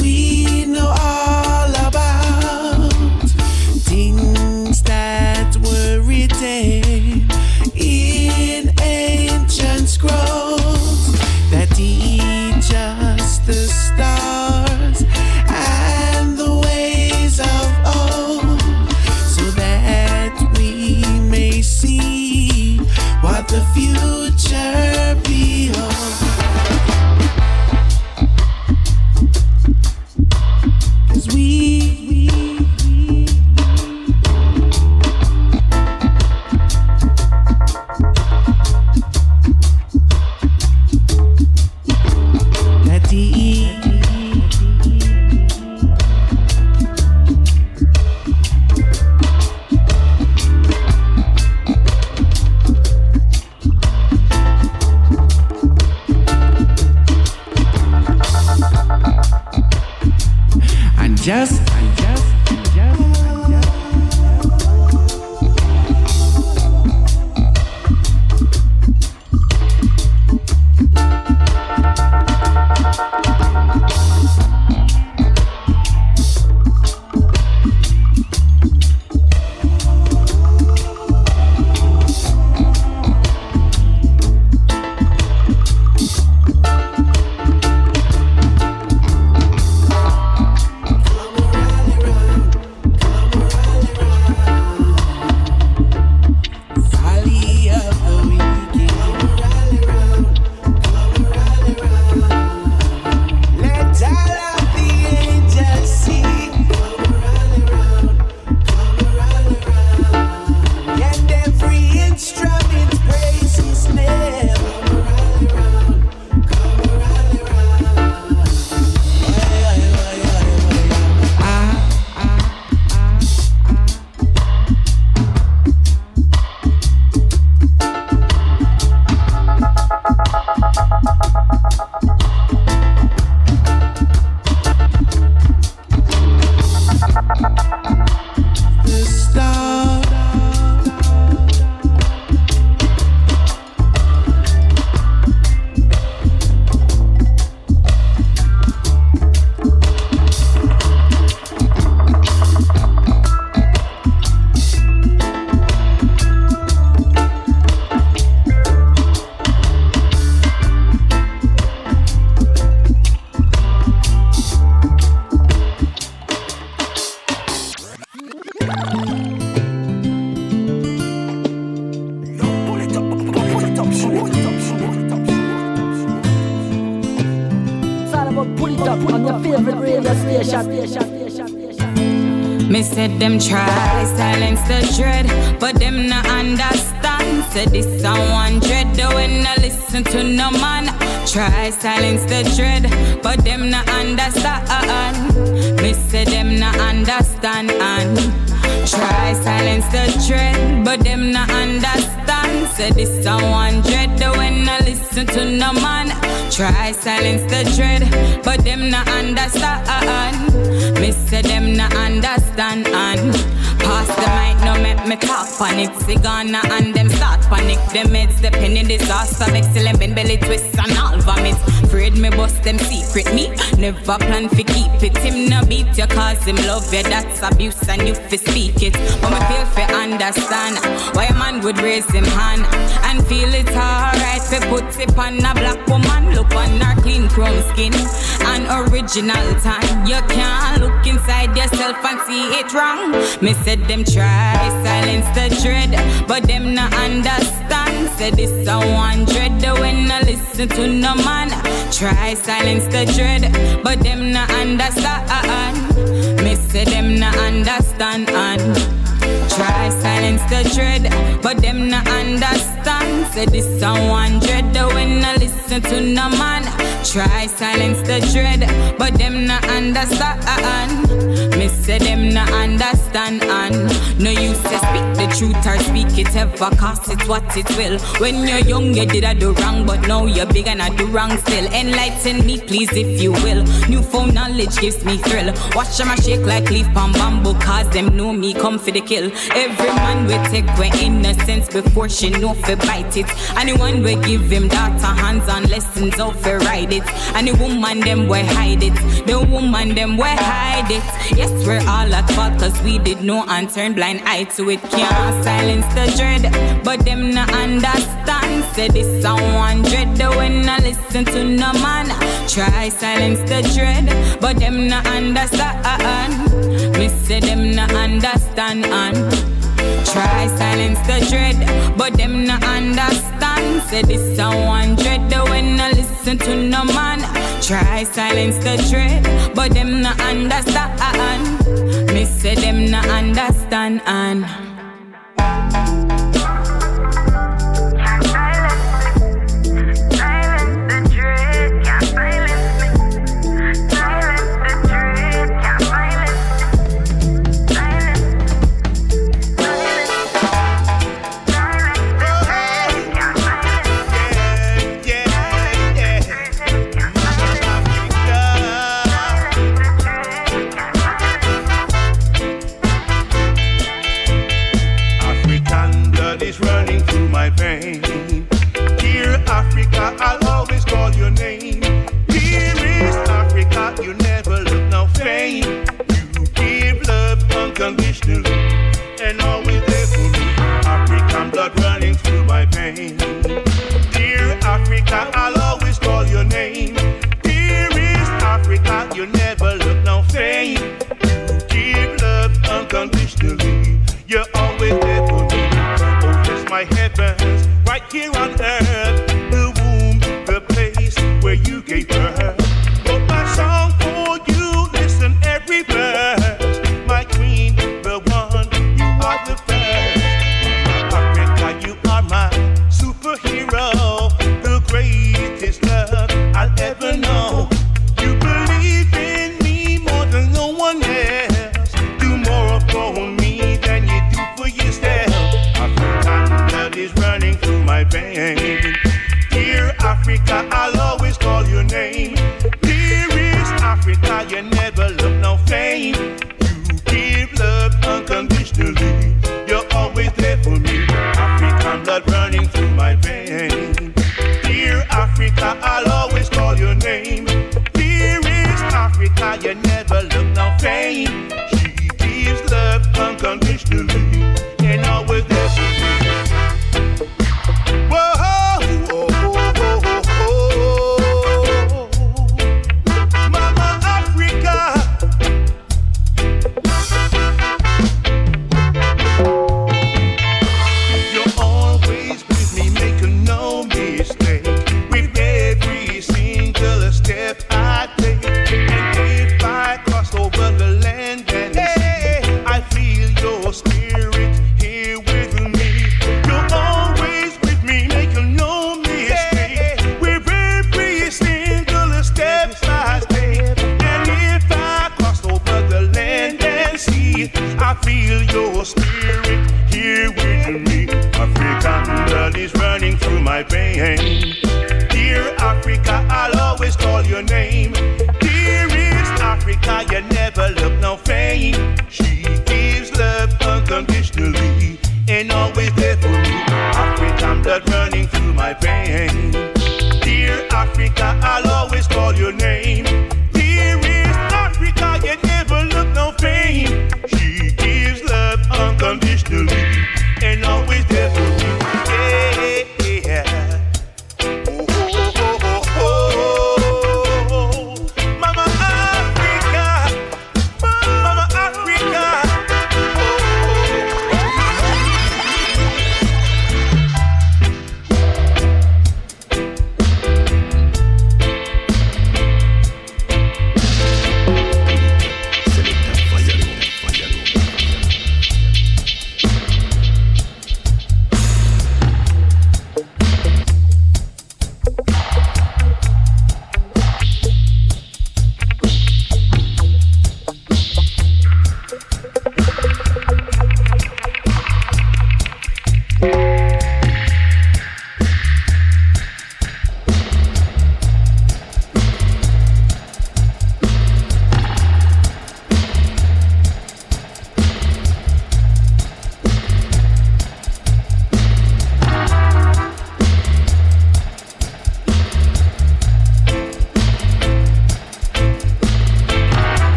we them try silence the dread, but them not understand. Said this a one dread, when I listen to no man. Try silence the dread, but them not understand. Me said them not understand. And try silence the dread, but them not understand. Said this a one dread, when I listen to no man. Try silence the dread, but them not understand. Say them not understand and pass the mic, no make me talk panic. Cigana and them start panic. Them meds, the penny disaster, excellent bend belly twist and all vomit. Afraid me bust them secret me. Never plan fi keep it. Him no beat you cause him love you. That's abuse and you fi speak it. But me feel fi understand why a man would raise him hand and feel it alright fi put it on a black woman. Look on her clean chrome skin and original time. You can't look look inside yourself and see it wrong. Me said them try silence the dread, but them not understand. Said this a one dread when I listen to no man. Try silence the dread, but them not understand. Me say them not understand and try silence the dread, but them not understand. Say this a one dread when I listen to no man. Try silence the dread, but them not understand. Me say them not understand and no use to speak the truth or speak it ever cause it's what it will. When you're young you did I do wrong, but now you're big and I do wrong still. Enlighten me please if you will. New phone knowledge gives me thrill. Watch them shake like leaf on bamboo cause them know me come for the kill. Every man will take away innocence before she know fi bite it. Anyone will give him data hands on lessons of fi ride it. And the woman them will hide it. The woman them will hide it. Yes, we're all at fault cause we did know and turn blind eye to it. Can't silence the dread, but them not understand. Say this someone dread The when I listen to no man. Try silence the dread, but them not understand. Me say them not understand and Try silence the dread, but them not understand. Say this a one dread when I listen to no man. Try silence the dread, but them not understand. Me say them not understand and.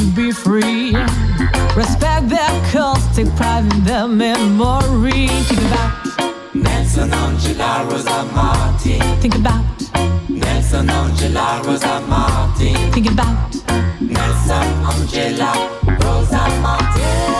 to be free. Respect their cause, take pride in their memory. Think about Nelson Angela Rosa Martin. Think about Nelson Angela Rosa Martin. Think about Nelson Angela Rosa Martin.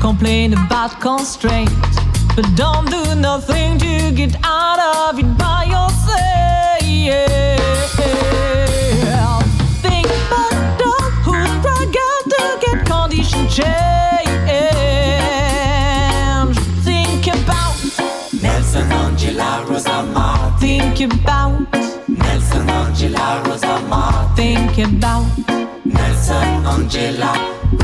complain about constraints, but don't do nothing to get out of it by yourself. Think about those who struggle to get condition changed. Think about Nelson Angela Rosa Ma. Think about Nelson Angela Rosa Ma. Think about Nelson Angela.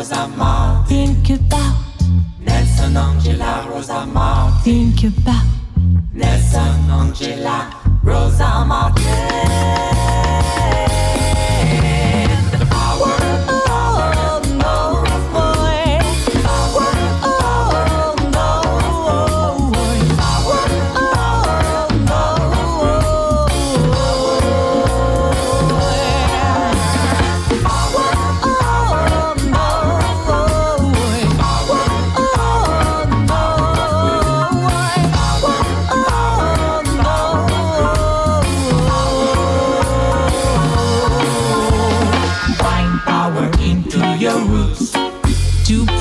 Rosa Ma. Think about Nelson Angela Rosa Ma. Think about Nelson Angela Rosa Ma.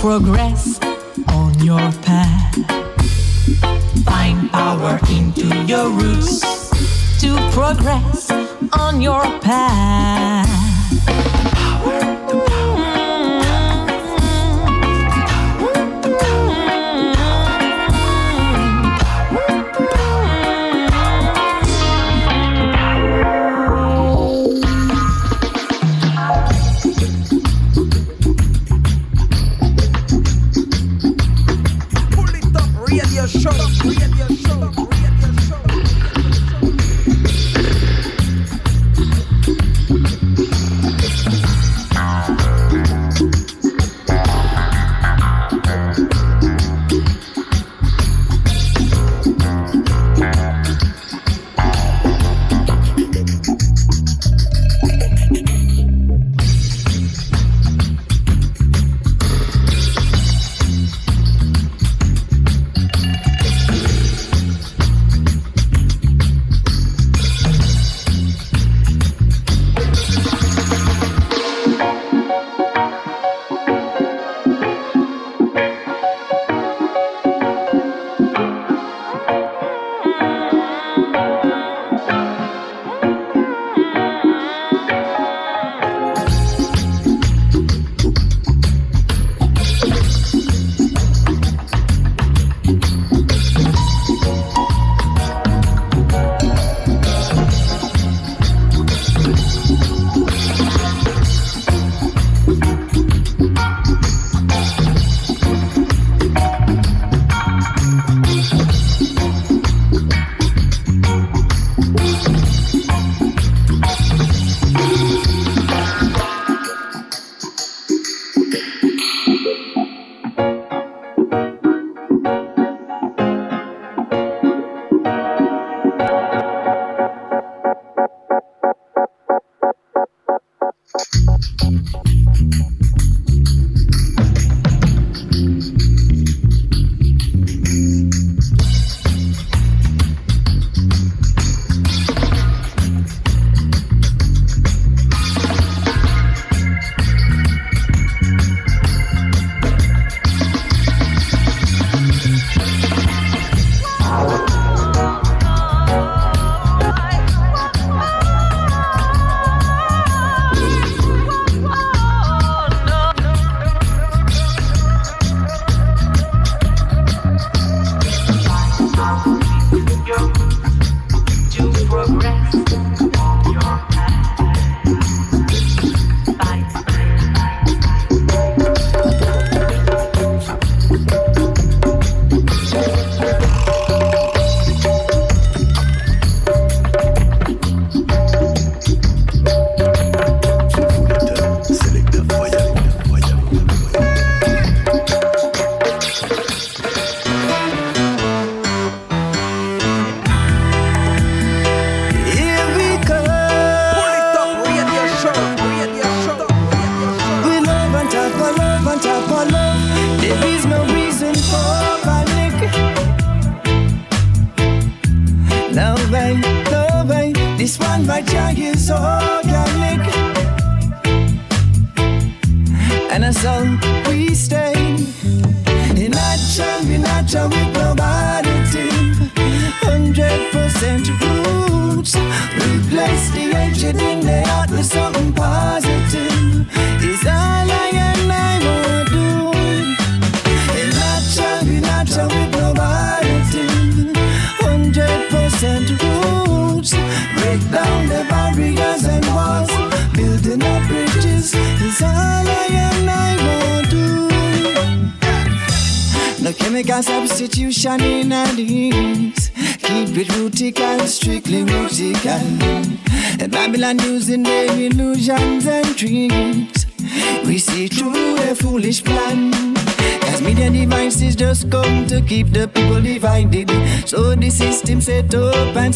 progress on your path. Find power into your roots to progress on your path.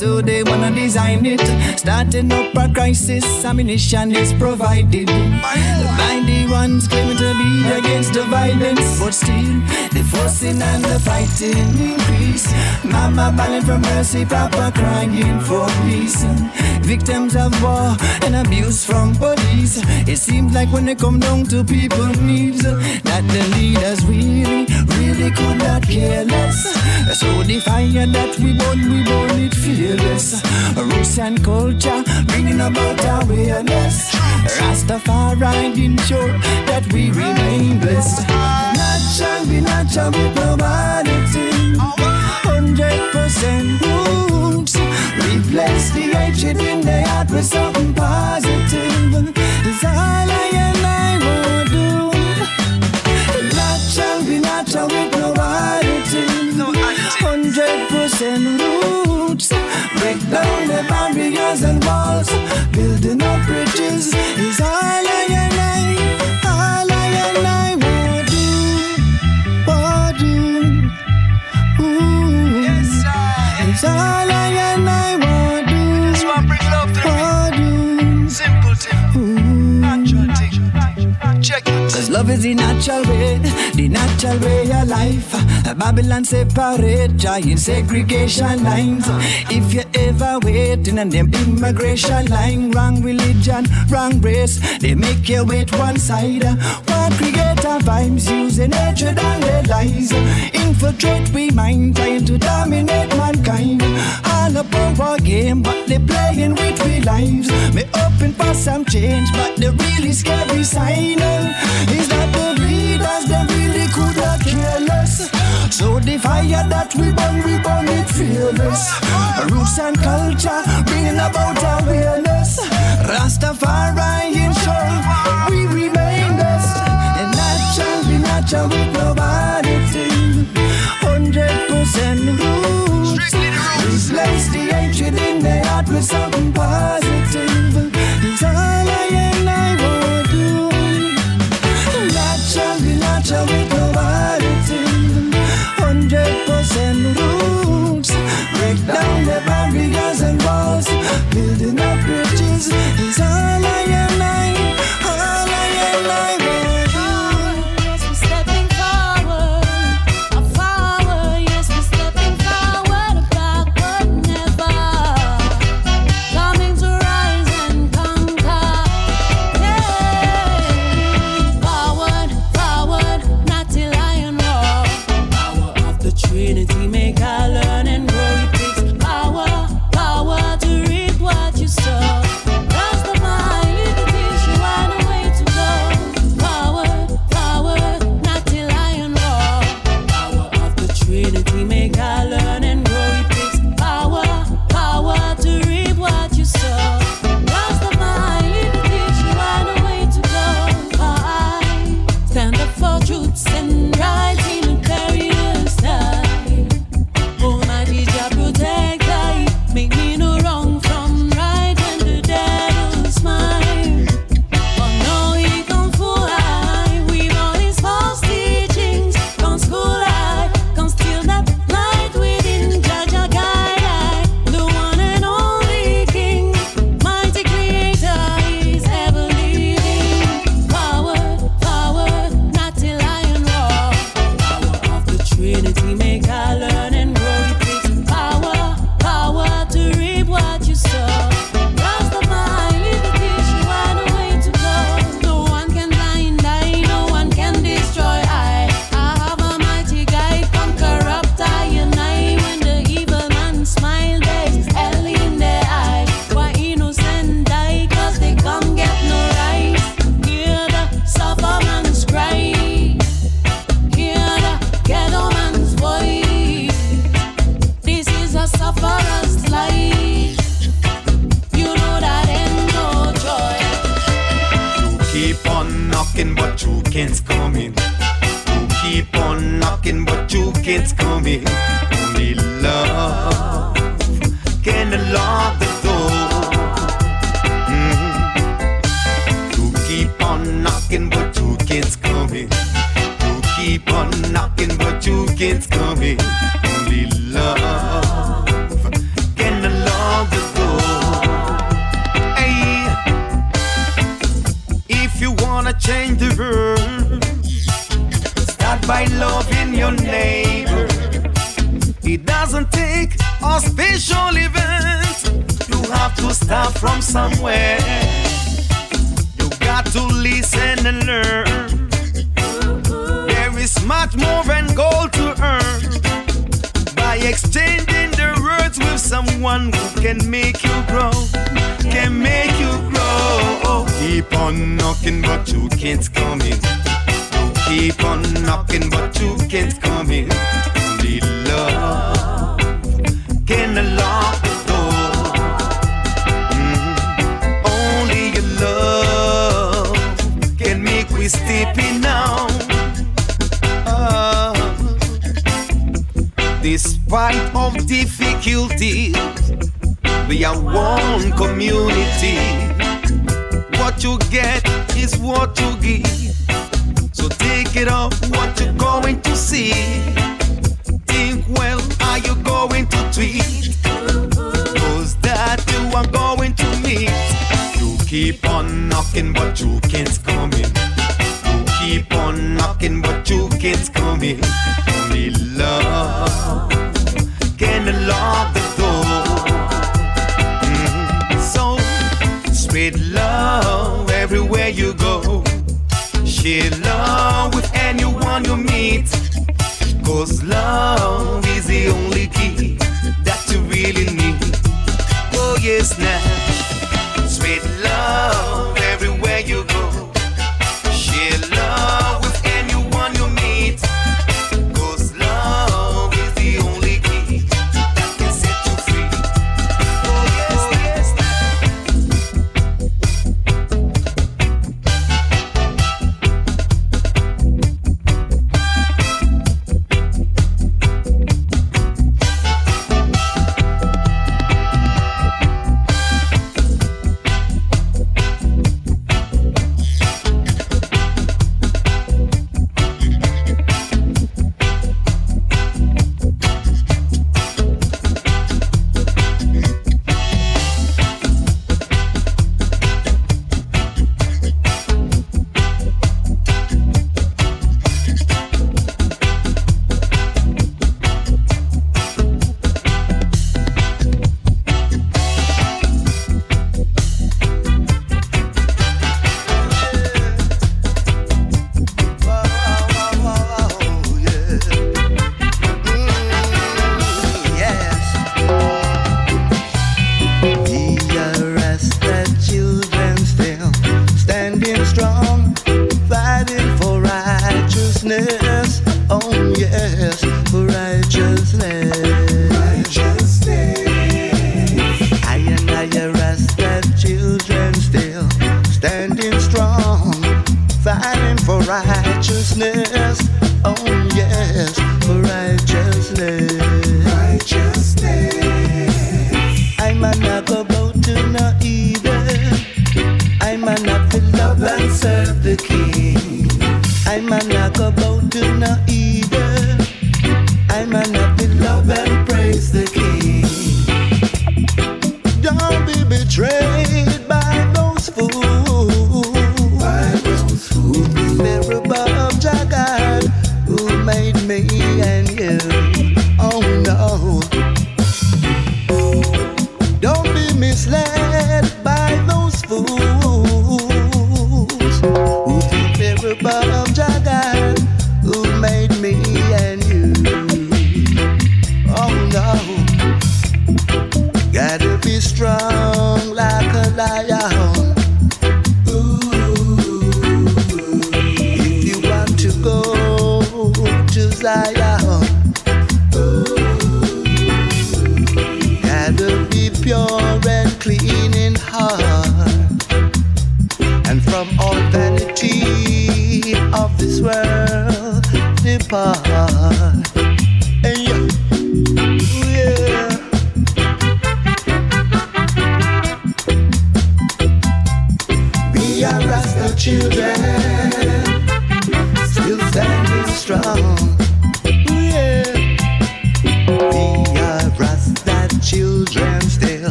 so they wanna design it. Starting up a crisis, ammunition is provided by the ones claiming to be against the violence. But still, the forcing and the fighting increase. Mama bawling for mercy, Papa crying for peace. Victims of war and abuse from police. It seems like when they come down to people's needs, that the leaders really, really could not care less. So the fire that we burn, we burn it fearless. Roots and culture bringing about awareness. Rastafari ensure that we remain blessed. Natural, be natural with Hundred percent roots. Replace the hatred in the heart with something positive. It's all I and I will do. Natural, be natural with no nobody Hundred percent roots. Break down the barriers and walls. Building up bridges Cause love is the natural way, the natural way of life. Babylon separate, giant segregation lines. If you ever waiting on them immigration line, wrong religion, wrong race, they make you wait one side. One creator vibes using hatred and their lies. Infiltrate we mind, trying to dominate mankind. All a power game, but they playing with we lives. Me open for some change, but the really scary sign is that the leaders they really could not care less. So the fire that we burn, we burn it fearless. Roots and culture bringing about awareness. Rastafari ensure we remain best. And natural, be natural with thing. Hundred percent roots. Replace the hatred in the heart with something positive. It's all I and I will do. Natural, natural with nobody thing. Hundred percent roots. Break down the barriers and walls. Building up bridges is all I and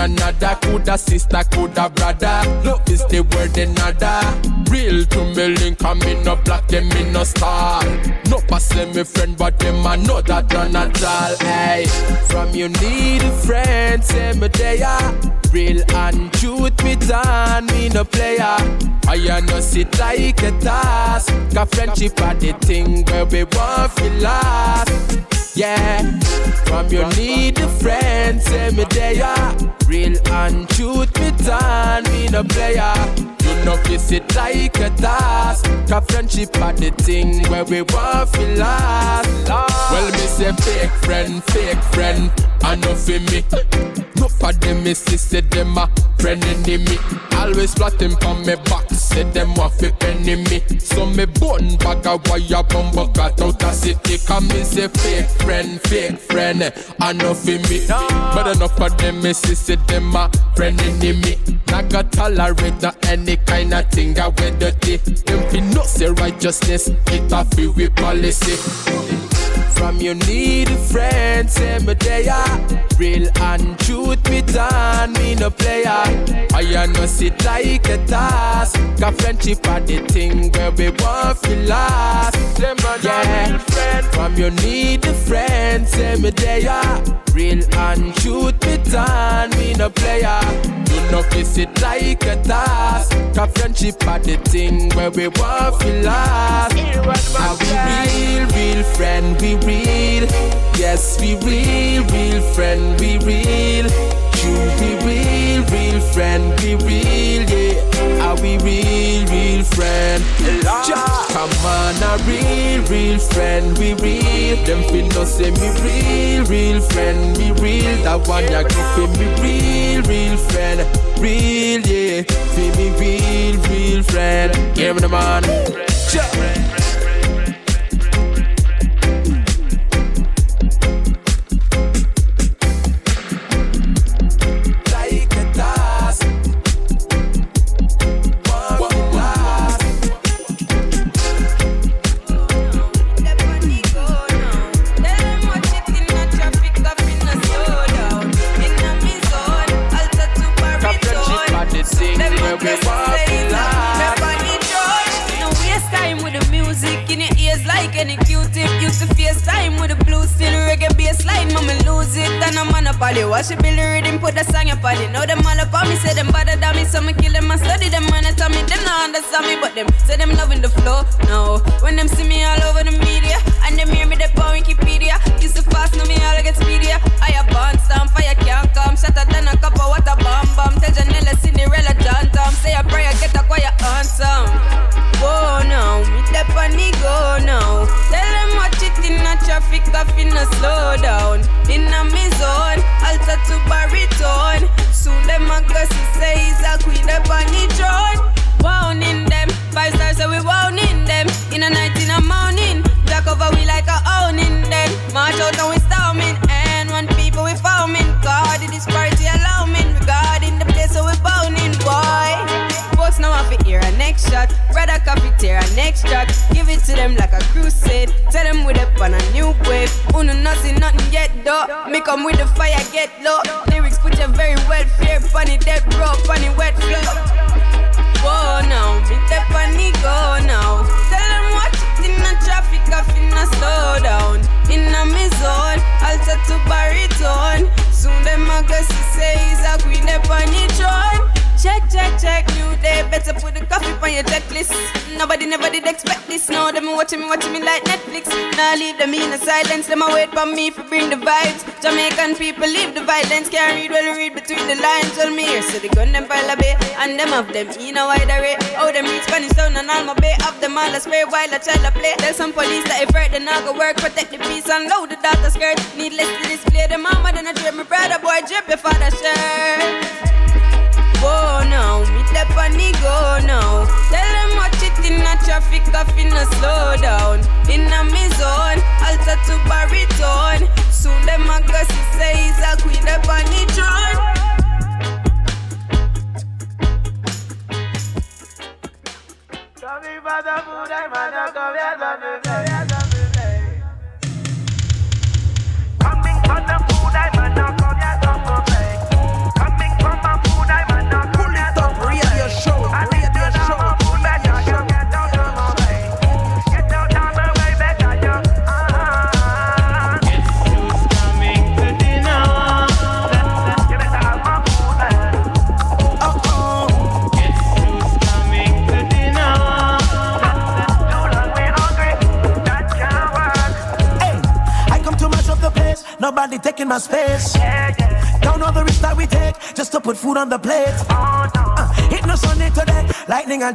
another Coulda sister, coulda brother. Love is the word another. Real to me link and me no black them me no star No pass me friend but them I know that none at all. Hey, from you need a friend Say me there Real and truth me done Me no player. I no sit like a task. Cause friendship are the thing where we want to last Yeah. From you need a friend Say me there Real and truth me done Me no player. You no kiss it like a task. Cause friendship are the thing where we want to last. Well me say fake friend, fake friend. Know for me. No for them, me say them a friend enemy. Always plotting for me back, say them want fi penny me. So me bone bag a wire bumbo cut out a city. Come me say fake friend, fake friend. I know for me, but enough of them, me see say them a friend enemy. Not got tolerate no any kind of thing I wear dirty. Them fi no say righteousness, it a fi we policy. From you need a friend, say me there. Real and truth me done, me no player. I no sit like a task. Cause friendship are the thing where we want to last. Yeah, from you need a friend, say me there. Real and truth me done, me no player. You no kiss it like a task. Cause friendship are the thing where we want to last. Are we real, real friend? We real. Yes, we real, real friend. We real. True, we real, real friend. We real, yeah. Are we real, real friend? Come on, a real, real friend. We real. Them fin no say me real, real friend. Me real. That one ya for me real, real friend. Real, yeah. Feel me real, real friend. Give me the man. Ja.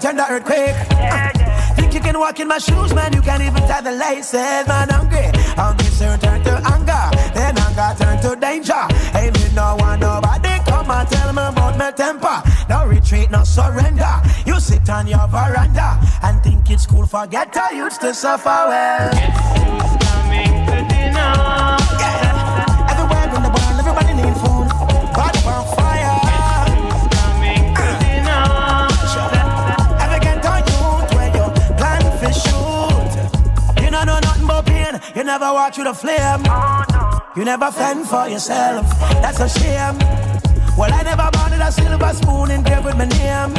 agenda earthquake. Yeah, yeah. Think you can walk in my shoes, man? You can't even tie the laces, man. I'm great. I'll be turn to anger, then anger turn to danger. Hey, me no one nobody come and tell me about my temper. No retreat, no surrender. You sit on your veranda and think it's cool. Forget I used to suffer well. Guess coming to dinner? Yeah. Everywhere in the world, everybody need food. never watch you the flame. You never fend for yourself. That's a shame. Well, I never wanted a silver spoon in there with my name.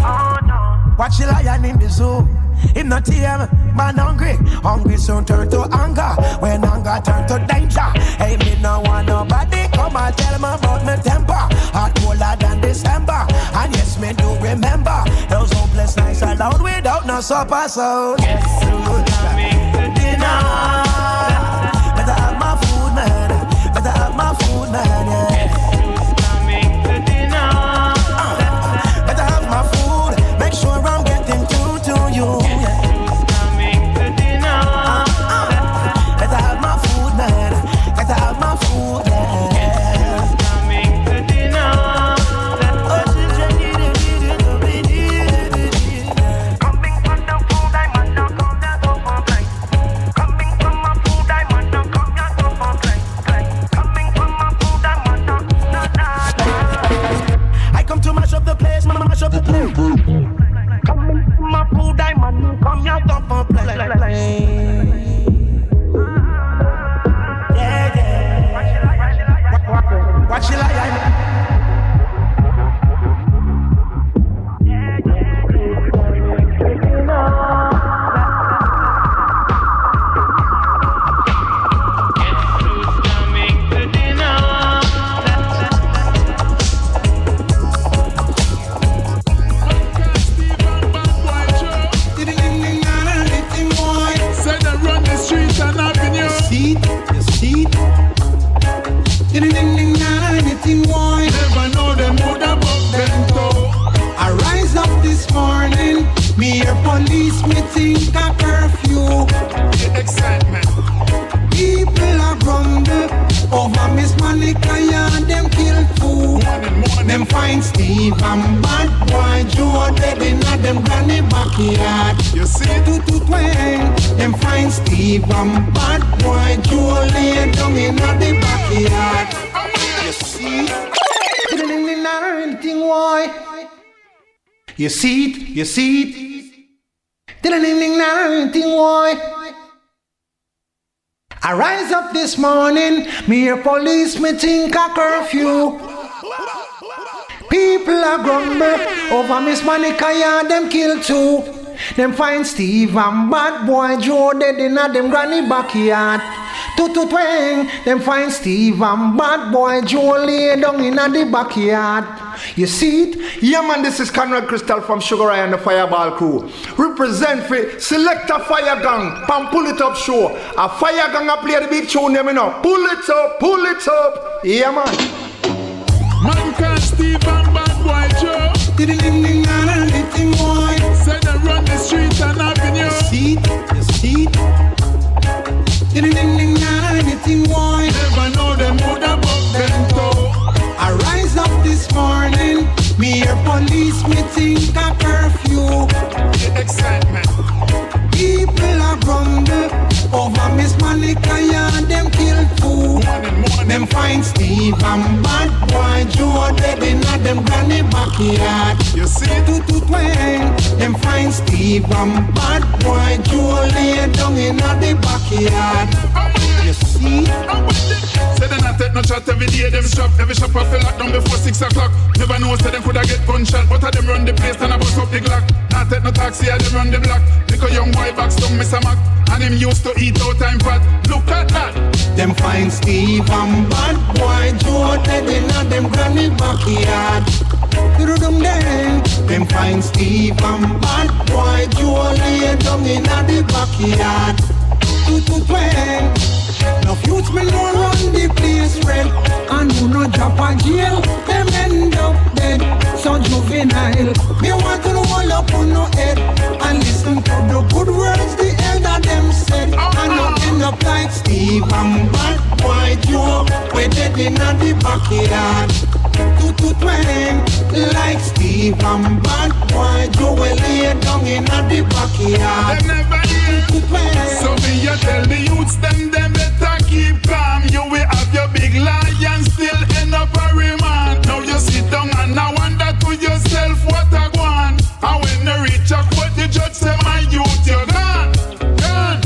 Watch the lion in the zoo. Him not TM, man hungry. Hungry soon turn to anger. When anger turn to danger. Hey, me no want nobody come and tell me about my temper. Hot colder than December. And yes, me do remember those hopeless nights alone without no supper So Guess who's coming to dinner? You see it, you see it. I rise up this morning, me hear police, me think a curfew. People are grumble over Miss Monica, yeah, them kill too. Them find Steve and bad boy Joe dead in a them granny backyard. Two to twang, them find Steve and bad boy Joe lay down in a the backyard. You see it? Yeah, man, this is Conrad Crystal from Sugar Roy and the Fireball crew. Represent for Select a Fire Gang, Pam Pull It Up Show. A Fire Gang a play the big tune, them, you know. Pull it up, pull it up. Yeah, man. Man can Steve and bad boy Joe. Ding ding ding ding anything boy. Say they run the street and avenue. See it? See backyard. You see? Two to twang, them find Steve and bad boy Joe lay down in the backyard. See? Say they not take no shot every day, them shop Every shop off the lock down before 6 o'clock Never know say them coulda get gunshot But of them run the place and I bust up the Glock Not take no taxi, I them run the block Little young boy back stung Mr. Mac And him used to eat out time fat Look at that Them find Steve and bad boy Joe dead in a them granny backyard. Them. Them find Steve and bad boy Joe lay down in a the backyard. Two to. No youths me no run the place red And who no drop a jail Them end up dead. So juvenile. Me want to roll up on no head. And listen to the good words the elder them said. And not end up like Steve and bad boy Joe. We dead in the backyard Two to twang Like Steve and bad boy Joe lay down in a the backyard? Them never hear Two to twang So me you tell the youths them them better keep calm. You will have your big lion still end up a remand. Now you sit down and I wonder to yourself what I want? And when they reach a court the judge say my youth you're gone, gone.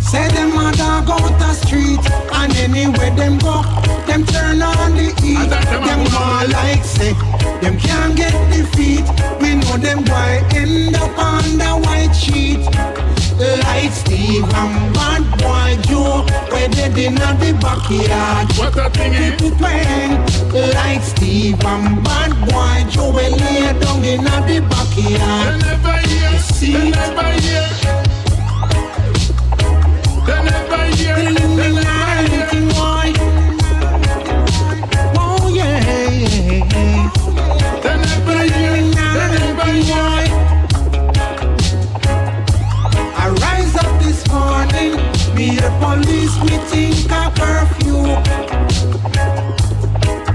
Say them a dog out the street And anywhere them go Them go like say Them can't get defeat We know them boy end up on the white sheet. Like Steve and bad boy Joe Where they did not the backyard. What a thing eh? People playing. Like Steve and bad boy Joe We lay down in the backyard. They never hear, they never hear. They never hear, they never the police, me think a curfew.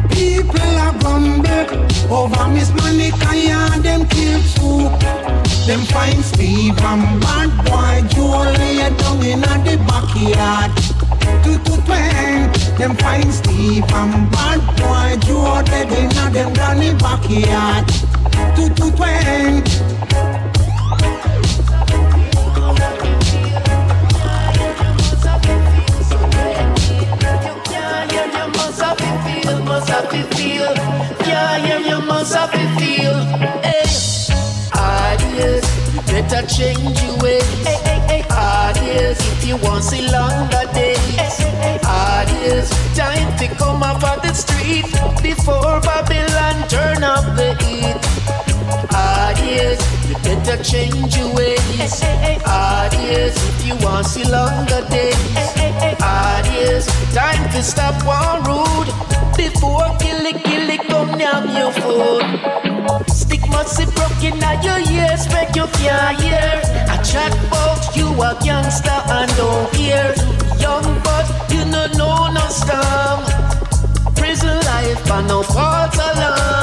People are grumble over Miss Monica, yeah, them kill too. Them find Steve and bad boy Joe lay down in a the backyard. Two to twang, them find Steve and bad boy Joe dead in a them granny backyard. Two to twang. Better change your ways. Hard years if you want to see longer days. Hard years, time to come up on the street before Babylon turn up the heat. Change your ways. Years if you want see longer days. Years, time to stop one rude before kill it, kill it, come down your food. Stick must be broken out your ears, make you can't hear. I chat about you a youngster and don't care. Young but you no know no storm. Prison life and no false alarm.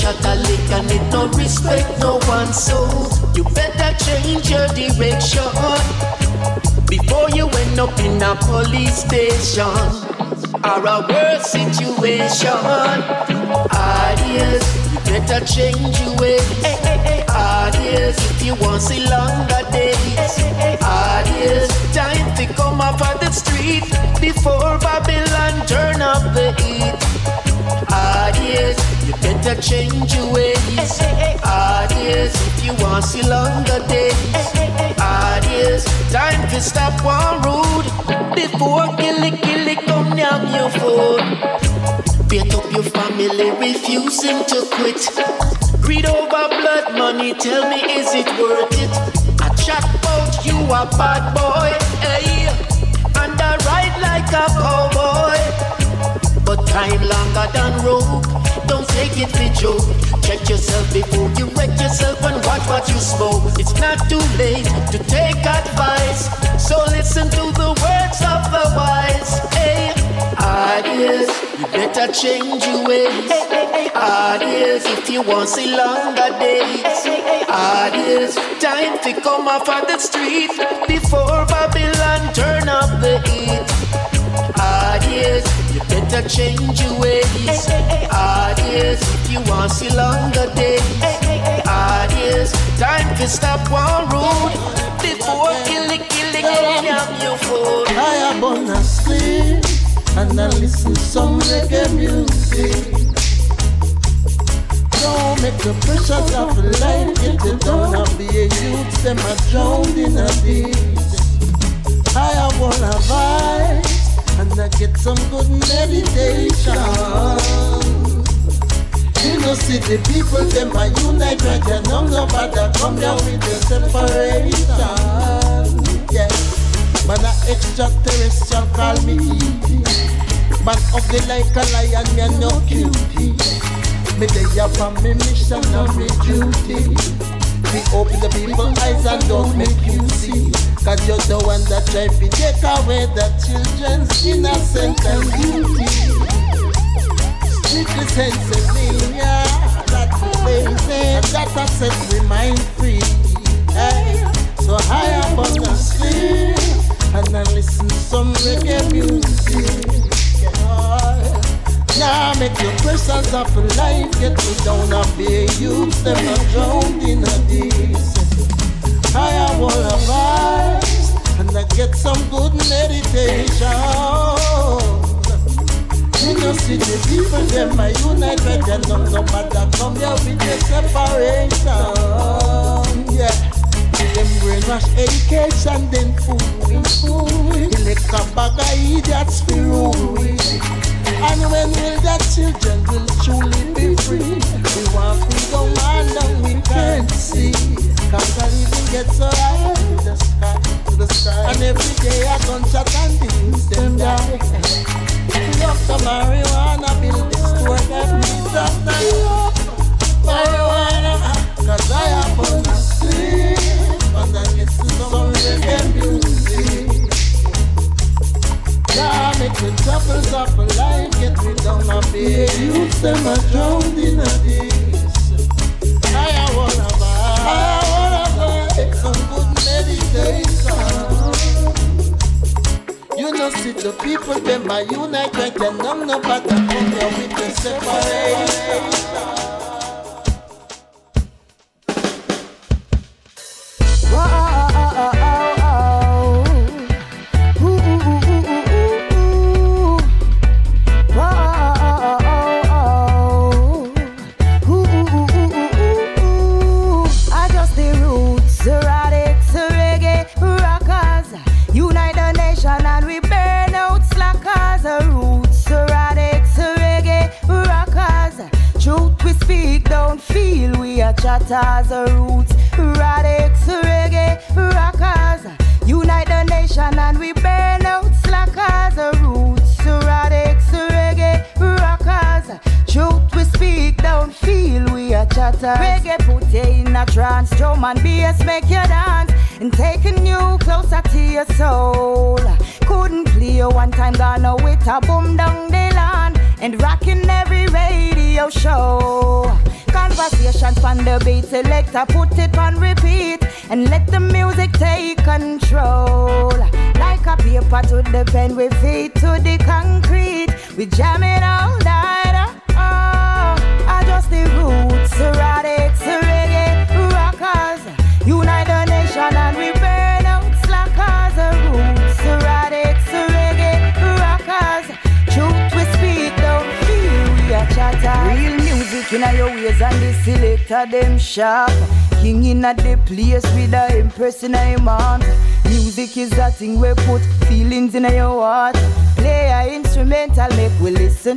Gunshot a lick and it no respect no one So you better change your direction before you end up in a police station or a worse situation. Ideas, you better change your ways. Eh, eh, eh, ideas, if you want see longer days. Ideas, time to come off of the street before Babylon turn up the heat. You better change your ways. Ideas, if you want to see longer days. Ideas, time to stop one rude before killy killy come down your food. Beat up your family, refusing to quit. Greed over blood money, tell me is it worth it? I chat about you a bad boy, hey, and I ride like a cowboy. Time longer than rope. Don't take it for joke. Check yourself before you wreck yourself and watch what you smoke. It's not too late to take advice. So listen to the words of the wise. Hey, ideas, you better change your ways. Ideas, if you want see longer days. Ideas, time to come off of the street before Babylon turn up the heat. Ideas, better change your ways. Ideas, if you want see longer days. Ideas, time to stop one road before killing, killing, killing up your food. I am on a sleep and I listen some reggae music. Don't make the pressures of life get you down and be a youth, them are drowned in a this. I am wanna vibes and I get some good meditation. You know, see the people, them are unite right there. No, nobody come down with the separation. Yeah, man, a extraterrestrial call me. Man ugly like a lion, me no cutie. Me they up on me mission and me duty. We open the people's eyes and don't make you see. Cause you're the one that try to take away the children's innocence and beauty. Strictly Pennsylvania, that's basic, that I set we mind free. Hey, so I am on the sleep and I listen some reggae music. Yeah. Now make your questions of life get me down and be you, them not drowned in a this. I am all advice and I get some good meditation. You know, see the people, them are united, and no, no matter come here with the separation. Yeah. Them brainwash education, then fool we fool. Elect bag of idiots for rule we. And when will the children will truly be free? We want freedom and now we can't see. Cause the living gets so high to the sky, to the sky. And every day a gunshot and things them die. We love the marijuana, build this store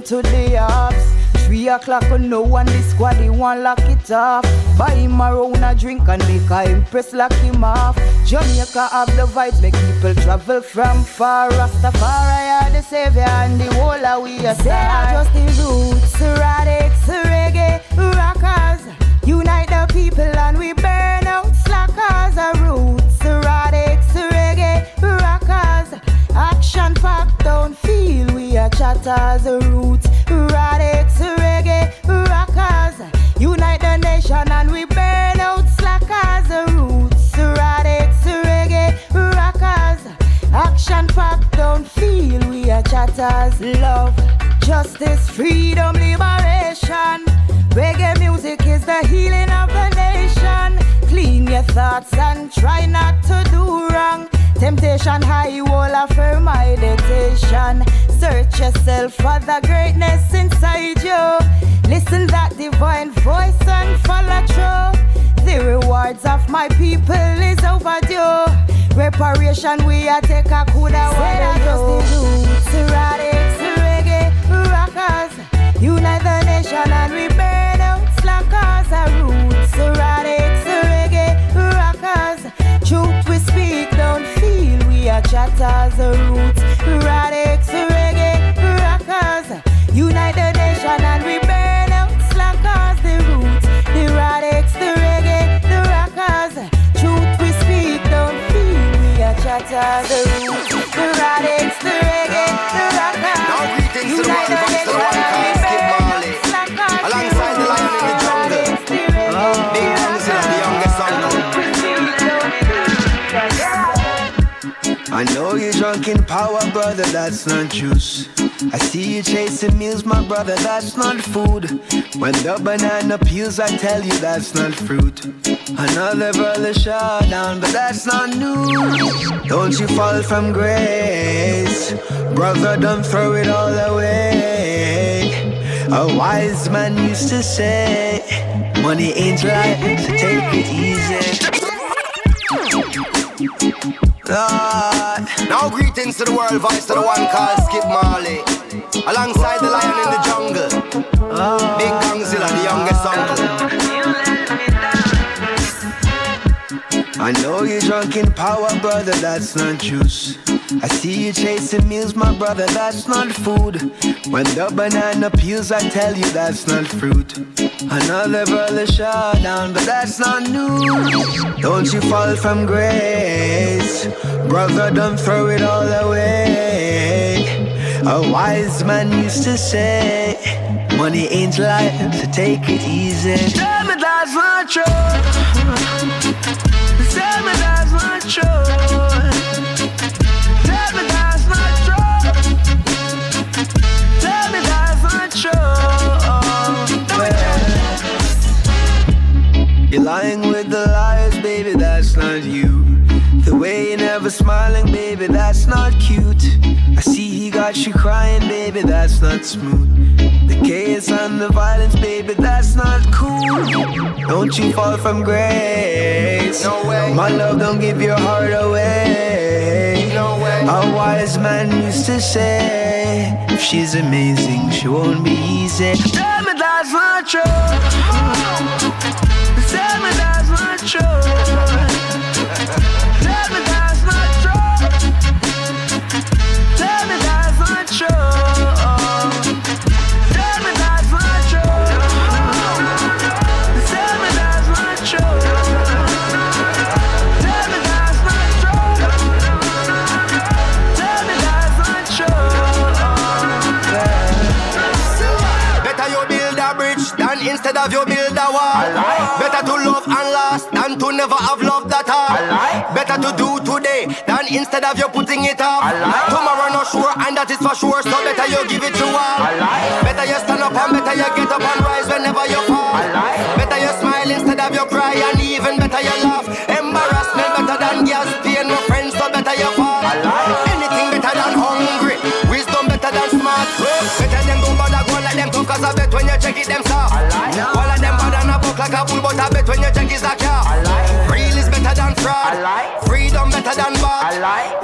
to the harps. Three o'clock on no one, the squad, they want lock it off. Buy him a round a drink and make a impress lock him off. Jamaica have the vibes, make people travel from far. Rastafari are the savior and the whole of we are Say I just the roots, radics, reggae, rockers. Unite the people and we burn out slackers. Our roots, radics, reggae, rockers. Action packed, don't feel we are chatters. Are. Love, justice, freedom, liberation. Reggae music is the healing of the nation. Clean your thoughts and try not to do wrong. Temptation high, wall affirm meditation. Search yourself for the greatness inside you. Listen that divine voice and follow through. The rewards of my people is overdue. Reparation we are take a kuda water just and we brother, that's not juice. I see you chasing meals, my brother, that's not food. When the banana peels, I tell you that's not fruit. Another brother shot down, but that's not news. Don't you fall from grace, brother, don't throw it all away. A wise man used to say, Money ain't life, so take it easy. Lord. Now greetings to the world, voice to the one called Skip Marley. Alongside the lion in the jungle. Big Gongzilla, the youngest uncle. I know you're drunk in power, brother, that's not juice. I see you chasing meals, my brother, that's not food. When the banana peels, I tell you that's not fruit. Another brother shot down, but that's not news. Don't you fall from grace, brother, don't throw it all away. A wise man used to say, Money ain't life, so take it easy. Tell me that's not true. Tell me that's not true. You're lying with the liars, baby, that's not you. The way you're never smiling, baby, that's not cute. I see he got you crying, baby, that's not smooth. The chaos and the violence, baby, that's not cool. Don't you fall from grace. No way. My love, don't give your heart away. No way. A wise man used to say, if she's amazing, she won't be easy. Tell me that's not true. Instead of you build a wall. Never have loved at all. Better to do today than instead of you putting it off. Tomorrow not sure and that is for sure, so better you give it to all. Better you stand up and better you get up and rise whenever you fall. Better you smile instead of you cry and even better you laugh. Embarrassment better than gas pain, no friends, so better you fall. Anything better than hungry, wisdom better than smart. Better them don't bother go like them talk cause I bet when you check it them soft. All of them bad and a book like a bull but I bet when you check is a car. Freedom better than bought.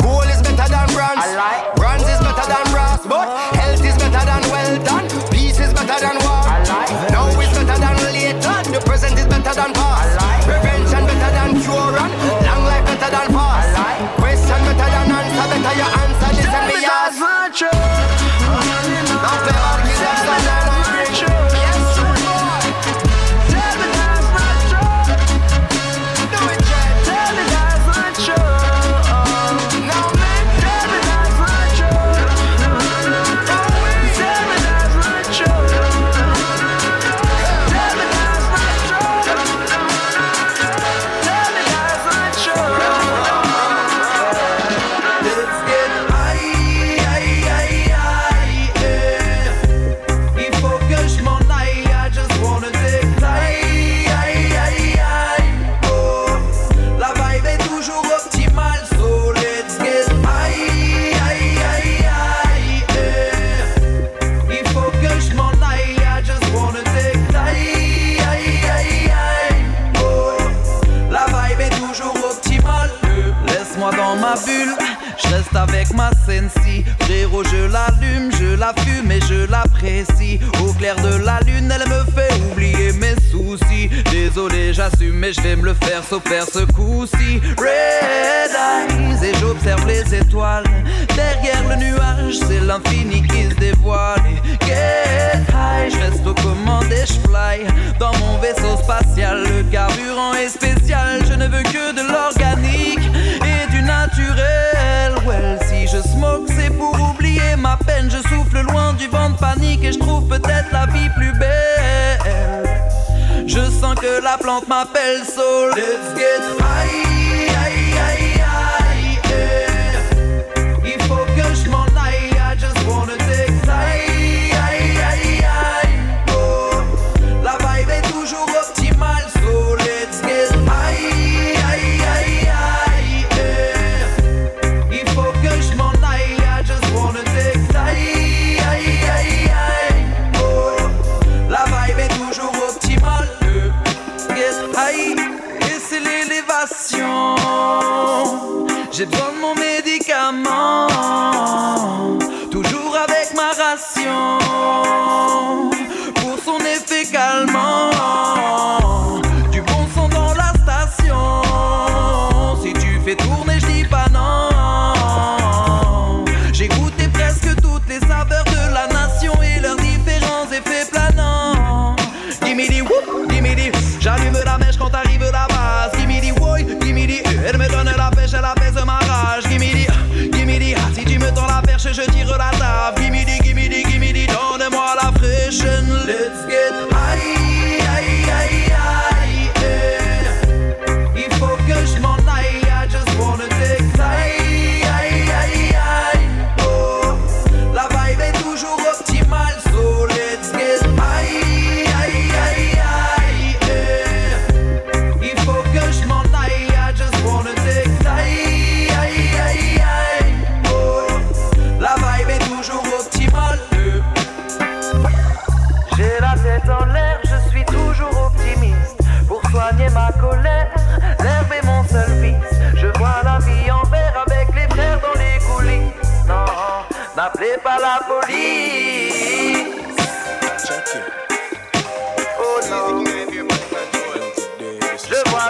Avec ma sensi. Frérot, je l'allume, je la fume et je l'apprécie. Au clair de la lune, elle me mes soucis. Désolé, j'assume, mais je vais me le faire sauf faire ce coup-ci. Red eyes, et j'observe les étoiles. Derrière le nuage, c'est l'infini qui se dévoile. Et get high, je reste aux commandes et je fly. Dans mon vaisseau spatial, le carburant est spécial. Je ne veux que de l'organique et du naturel. Well, si je smoke, c'est pour oublier ma peine. Je souffle loin du vent de panique et je trouve peut-être la vie plus belle. Que la plante m'appelle, so let's get high, yeah. J'ai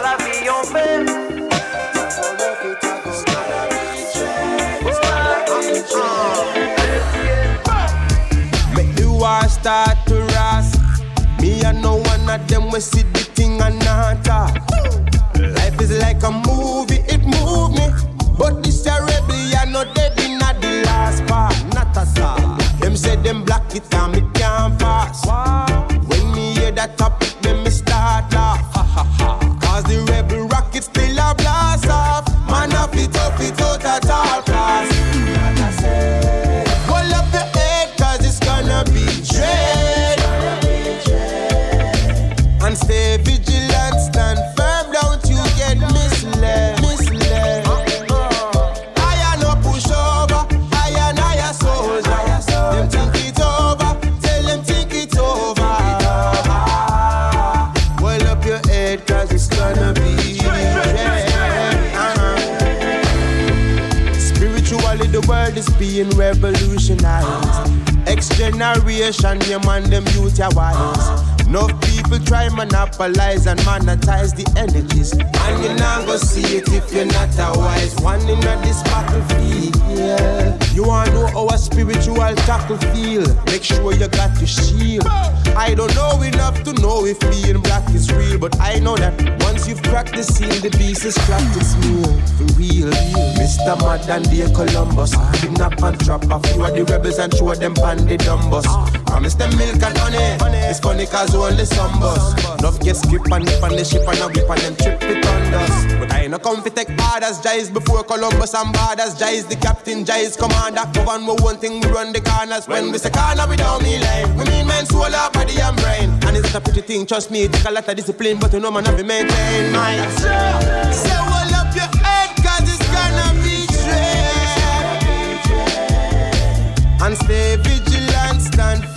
la. Make the war start to. Me and no one of them see the thing not. Life is like a movie, it move me. But this a the last part, not at all. Them say them black it me generation, your man, them youth, your wise. Enough people try monopolize and monetize the energies. And you not go see it if you're not a wise one in this battlefield. You wanna know our spiritual tackle feel? Make sure you got your shield. I don't know enough to know if being black is real, but I know that once you've cracked the the beast is cracked its meal. For real, Mr. Mad and dear Columbus. Kidnap and trap a few of the rebels and show them the dumbus. Promise them milk and honey. It's funny cause only some bus. Enough get skip and nip on the ship and a whip and them trip it on us. I no come fi take orders, Jais before Columbus and borders. Jais the captain, Jais commander. Govern we one thing, we run the corners. When we say corner, we don't mean line. We mean men, soul, up, body and brain. And it's not a pretty thing, trust me, it take a lot of discipline, but you know man have to maintain. My say, hold up your head, cause it's gonna be. And stay vigilant, stand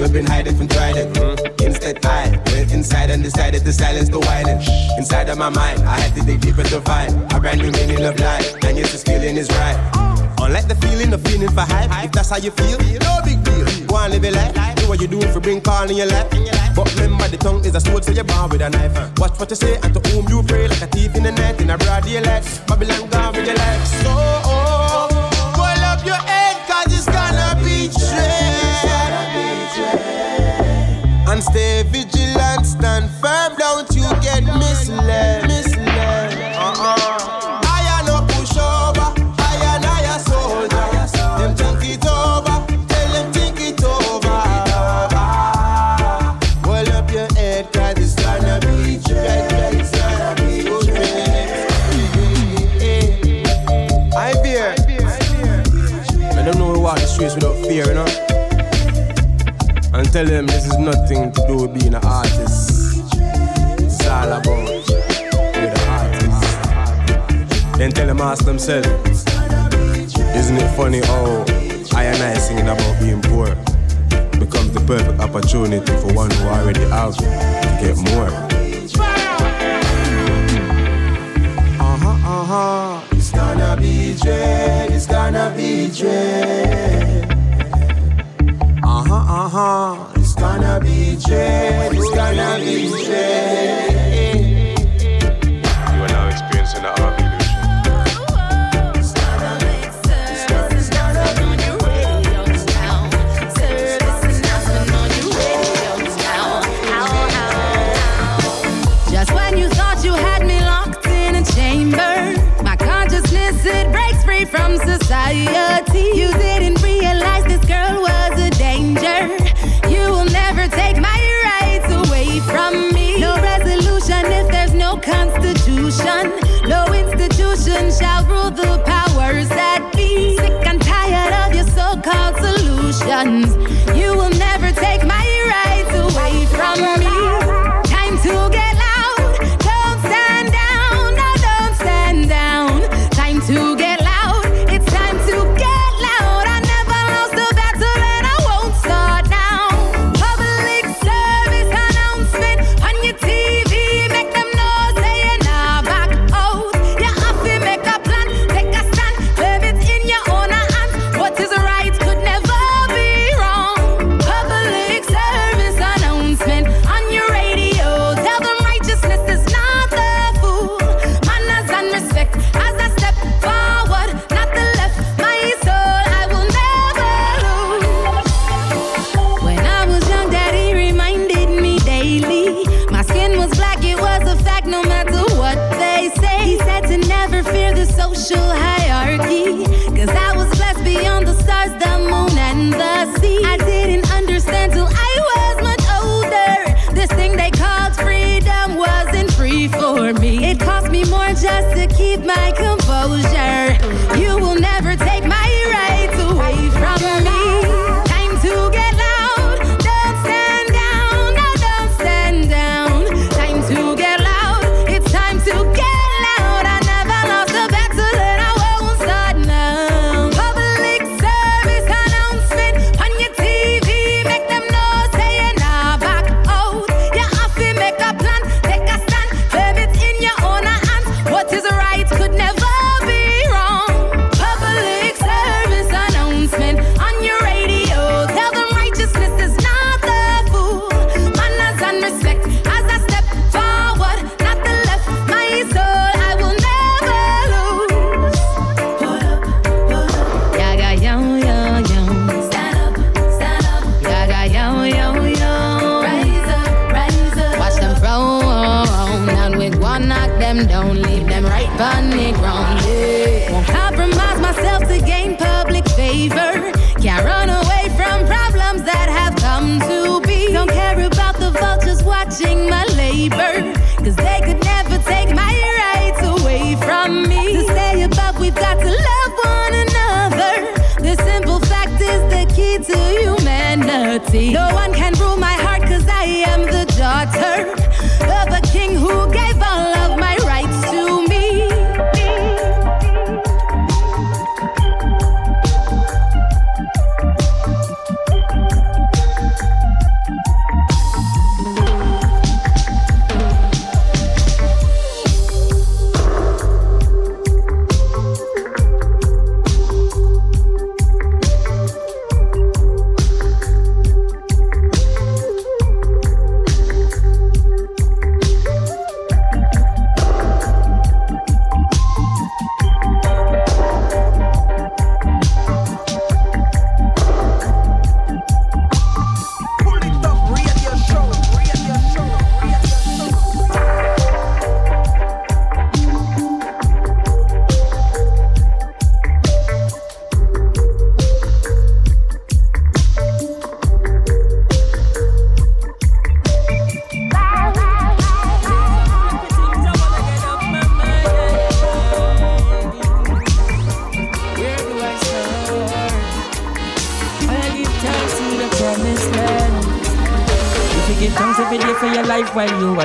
Have been hiding from trident. Mm-hmm. Instead, I went inside and decided to silence the whining. Inside of my mind, I had to dig deeper to find a brand new meaning of life. And yes, this feeling is right. Oh. Unlike the feeling of feeling for hype, if that's how you feel, no big deal. Go and live your life, do what you do for bring calm in your life. But remember, the tongue is a sword, so you're born with a knife. Watch what you say, and to whom you pray, like a thief in the night, in a broad daylight. Babylon gone with your life. So, stay tell them this is nothing to do with being an artist. It's all about being an artist. Then tell them ask themselves, isn't it funny how I and I singing about being poor becomes the perfect opportunity for one who already have to get more. Uh-huh, uh-huh. It's gonna be dread, it's gonna be dread. Uh-huh, uh-huh. It's gonna be dread, it's gonna be dread. Solutions.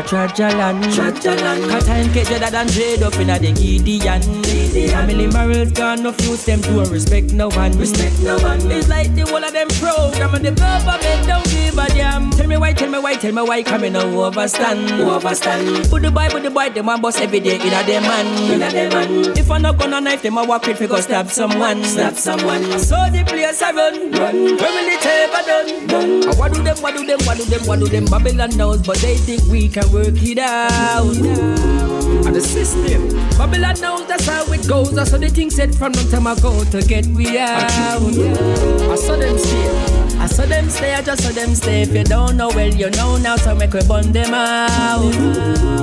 Trajalan. Trajalan. Cause time get better than trade up in a the Gideon. Family morals gone, no fuse them to respect no one. Respect no one. It's like the whole of them program and the government don't give a damn. Tell me why, tell me why, tell me why coming no overstand. Overstand. Put the boy, put the boy, them a boss every day in a them man. In a them man. If I not gonna knife them, I walk with fi go stab someone. Stab someone. So the place I run, run. When will it ever done? And What do them, what do them, what do them, what do them? Babylon knows, but they think we can work it out. And the system, Babylon knows that's how it goes. That's how the thing said from long time ago to get we out. I saw them stay, I saw them stay, I just saw them stay. If you don't know, well, you know now, so make we burn them out.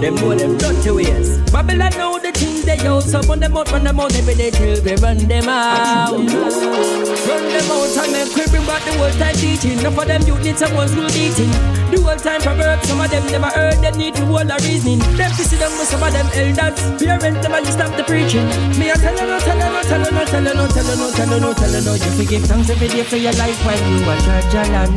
Them know them dirty ways. Babylon know the things they use, so burn them out, run them out every day till we run them out. Run them out and make we bring back the whole time teaching. Enough of them youth need someone school teaching. The whole time proverbs, some of them never heard, they need to hold a reasoning. Them to see them with some of them elders. Parents, them a just stop the preaching. Me a tell you no, tell you no, tell you no, tell you no, tell you no, tell you no, tell you no. You forgive thanks every day for your life while you are Trajalan.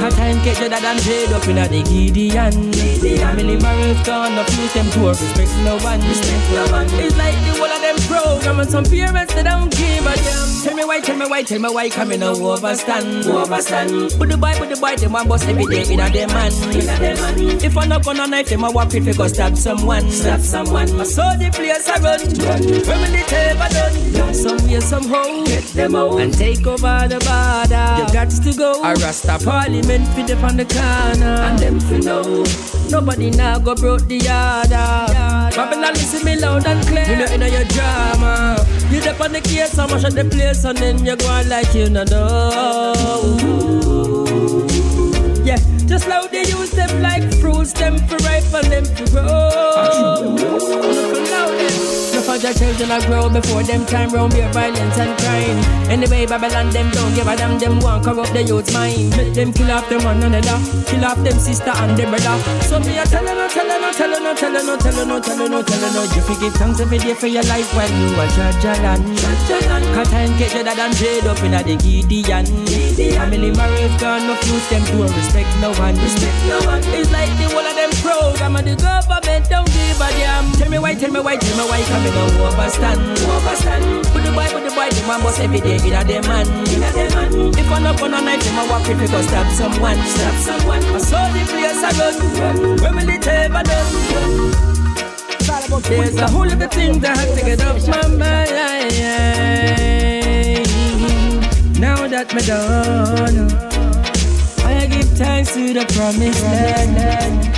Cause time get better than trade up in a the Gideon. Family morals gone, no fuse them to respect no one. Respect no one. It's like the whole of them program and some parents they don't give a damn. Tell me why, tell me why, tell me why coming no overstand. Overstand. Put the boy, put the boy, them one boss every day in a them man. In. If I knock on a knife, them a walk if you go stab someone. Stab someone. I saw the place I run. run. When it ever done? Some way, somehow, get them out and take over the border. You got to go. A Rasta parliament fit up on the corner. And them fi know. Nobody now go broke the order. Babylon listen me loud and clear. You know in your drama. You up on the case, so much at the place, and then you go on like you no know. Yeah, just loud they use them like fruits, them for ripe and them for grow. Look loud them. For your children I grow before them time round beer violence and crime. Anyway, Babylon them don't give a damn, them want corrupt the youth's mind. Make them kill off them one another, kill off them sister and them brother. So me a tell her no, tell her no, tell her no, tell her no, tell her no, tell her no, tell her no. You forgive thanks every day for your life while you are Jajalan. Cause time get better than trade up in a the Gideon. Family marriage gone, no fuse them to respect no one. Respect no one. It's like the whole of them program and the government me why, tell me why, tell me on overstand. Overstand. Put the boy, put the boy, the man boss every day in a man. In a man. If I'm not gonna knife, them a walk you go stab someone. Stab someone. I saw the place I run. When will it ever done? There's a whole other thing that had to get off my mind. Now that me done, I give thanks to the promised land.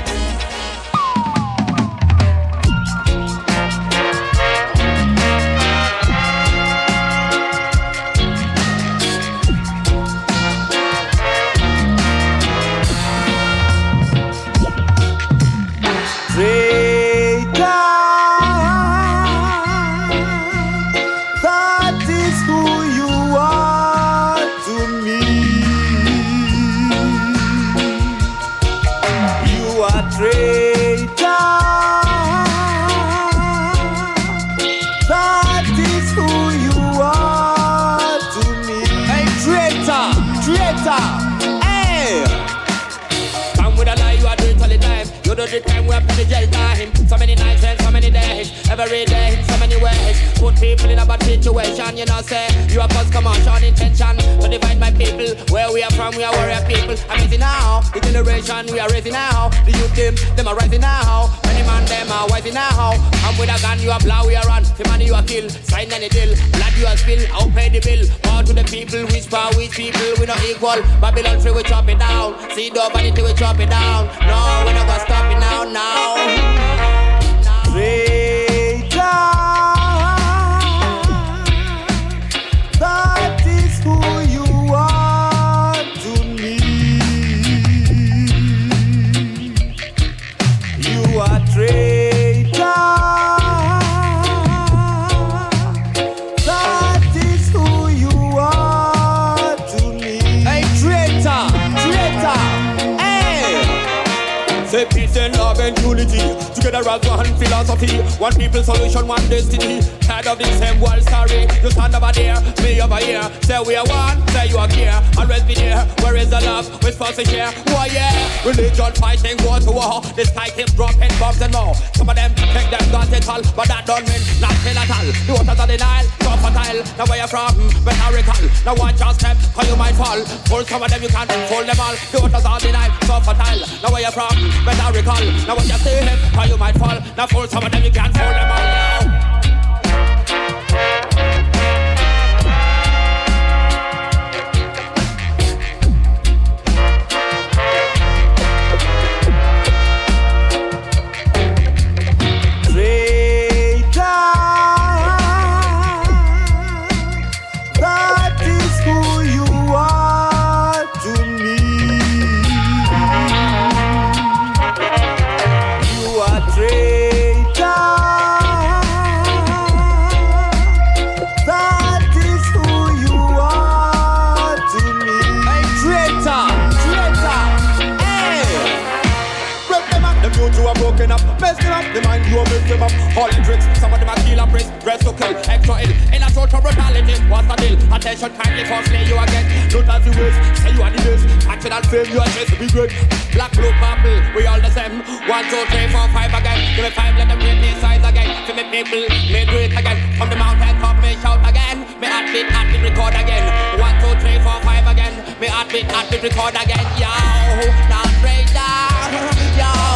People in a bad situation, you know, say you are cause commotion intention to divide my people. Where we are from, we are warrior people. Amazing now, the generation we are raising now. The youth them, them are rising now. Many man them are rising now. I'm with a gun, you are blow, we are run. The money you are kill, sign any deal. Blood you are spill, I'll pay the bill. More to the people, which power, which people, we not equal. Babylon free, we chop it down. See the vanity, we chop it down. No, we not gonna stop it now, now. That Together one philosophy. One people solution, one destiny. Tired of the same world story. You stand over there, me over here. Say we are one, say you are here. Always be there. Where is the love? We're supposed to share. Why yeah? Religion fighting war to war. This fight keep dropping bombs and more. Some of them take them guns and all, but that don't mean nothing at all. The waters of the Nile, so fertile. Now where you from? Better recall. Now watch your step, cause you might fall. Pull some of them, you can't fool them all. The waters of the Nile, so fertile. Now where you from? Better recall. Now watch your step, cause you might fall. Now fool some of them, you can't fool them all. Now. Them up. Tricks, some of them are kill and press, dress to kill, extra ill. In a total brutality, what's the deal? Attention kindly for slay you again. Don't have waste, say you are the best. National fame, you are just to be great. Black, blue, purple, we all the same. One, two, three, four, five again. Give me five, let them read these size again. To me people, me do it again. From the mountain top, me shout again. Me heartbeat, heartbeat, record again. One, two, three, four, five again. Me heartbeat, heartbeat, record again. Yo, now break down. Yo,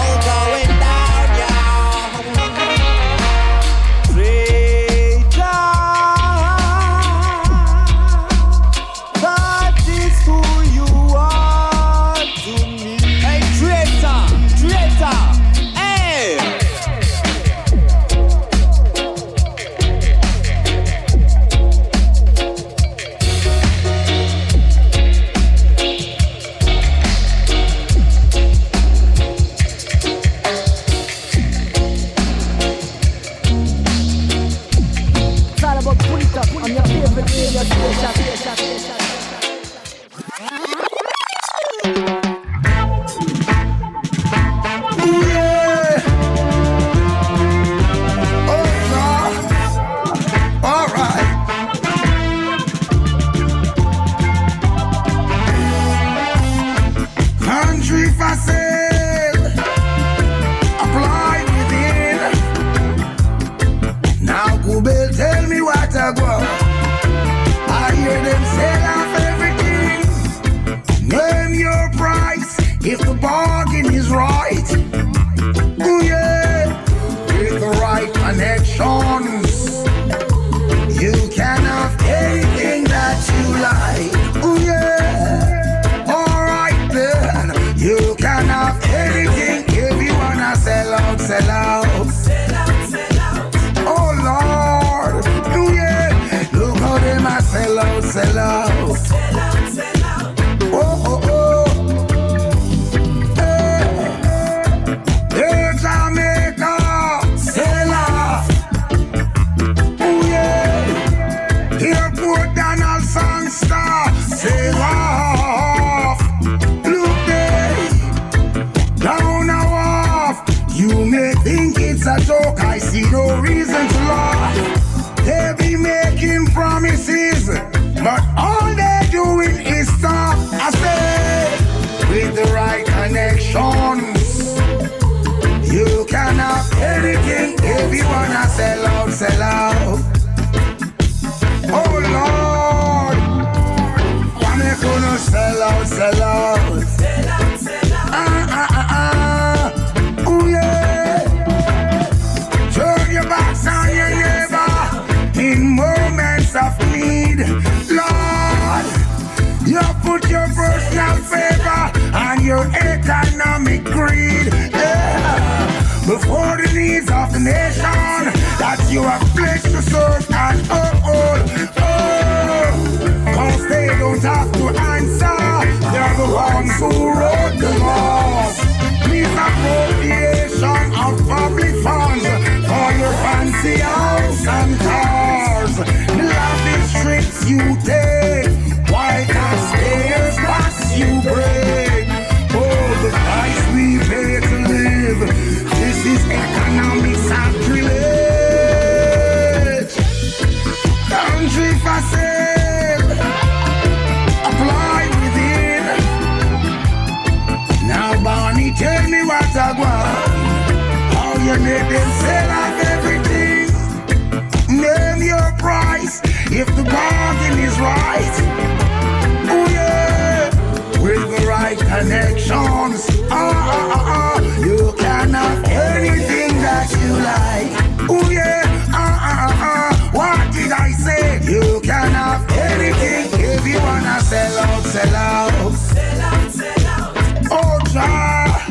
protections. Ah, ah, ah, ah. You can have anything that you like. Oh, yeah. Ah, ah, ah, ah. What did I say? You can have anything if you wanna sell out, sell out. Sell out, sell out. Oh, child.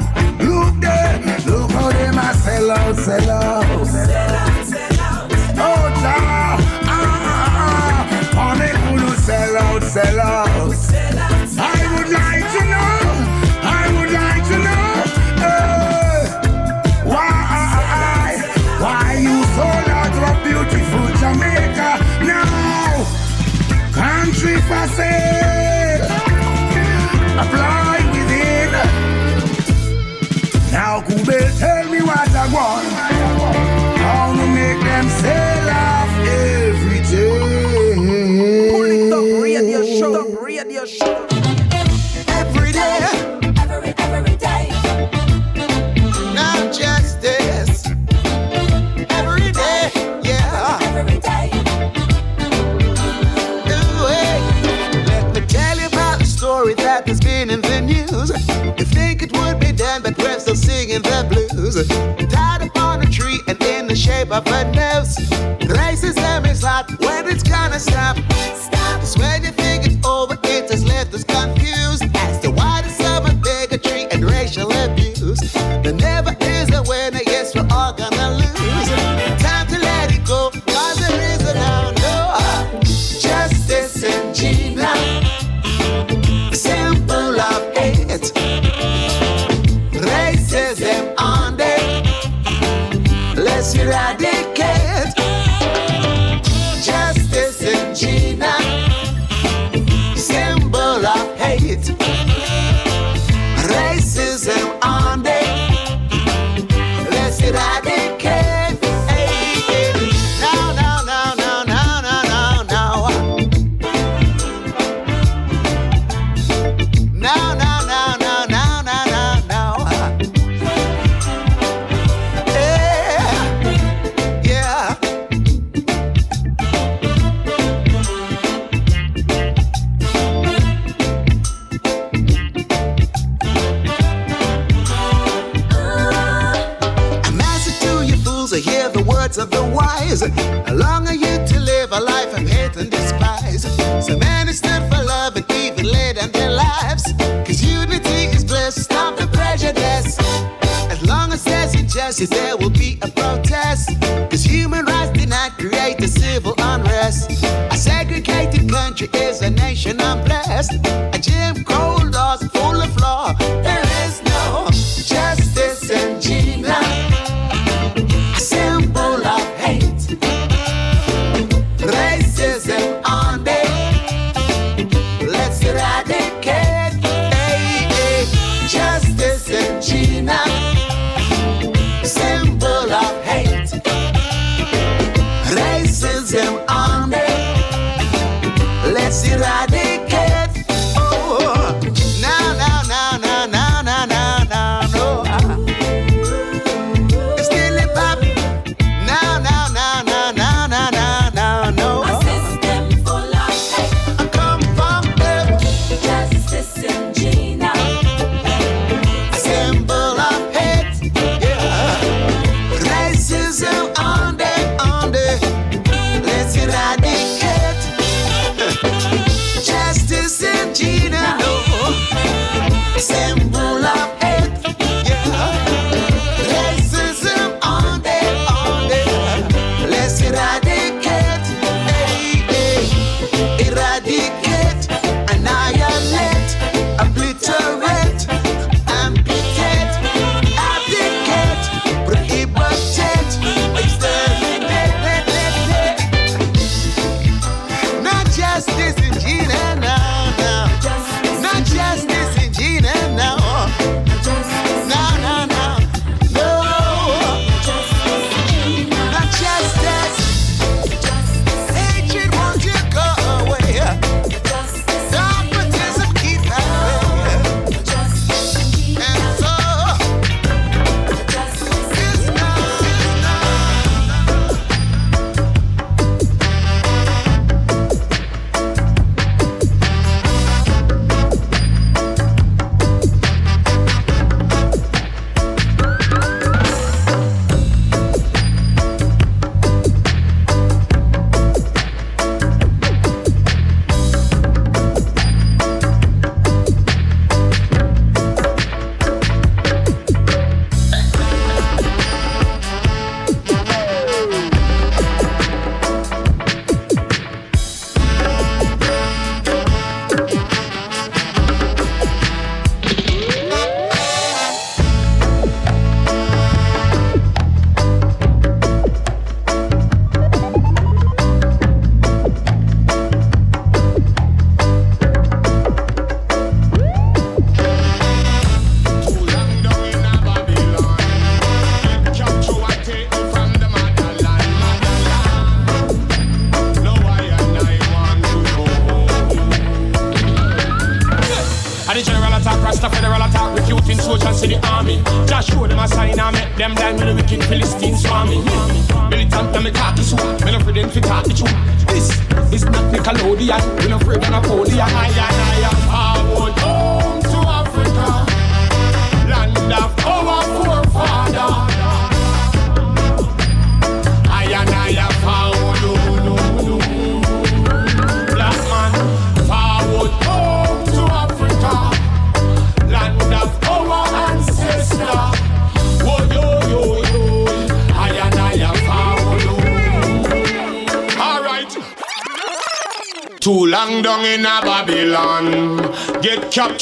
Look there. Look how they must sell out, sell out. tattoos tied upon a tree and in the shape of a nose. Racism is hot when it's gonna stop.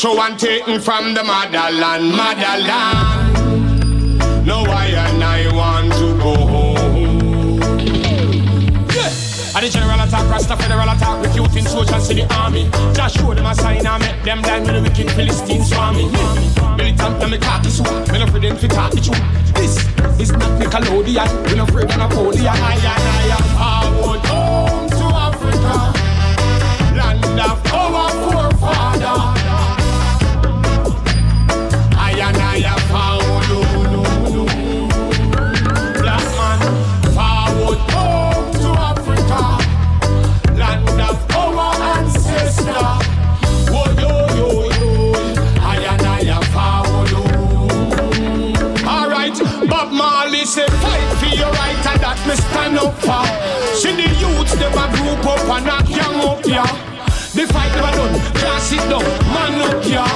Captured and taken from the motherland, motherland. No, I and I want to go home. Yeah. And the general attack, Rasta federal attack, recruiting soldiers to the army. Just show them a sign and make them blind with the wicked Philistines swarming. Militant hmm. and me khaki suit, me no afraid them fi talk the truth. This is not Nickelodeon, we no afraid of Napoleon. I and I am forward home to Africa, land of our sit down, man up here.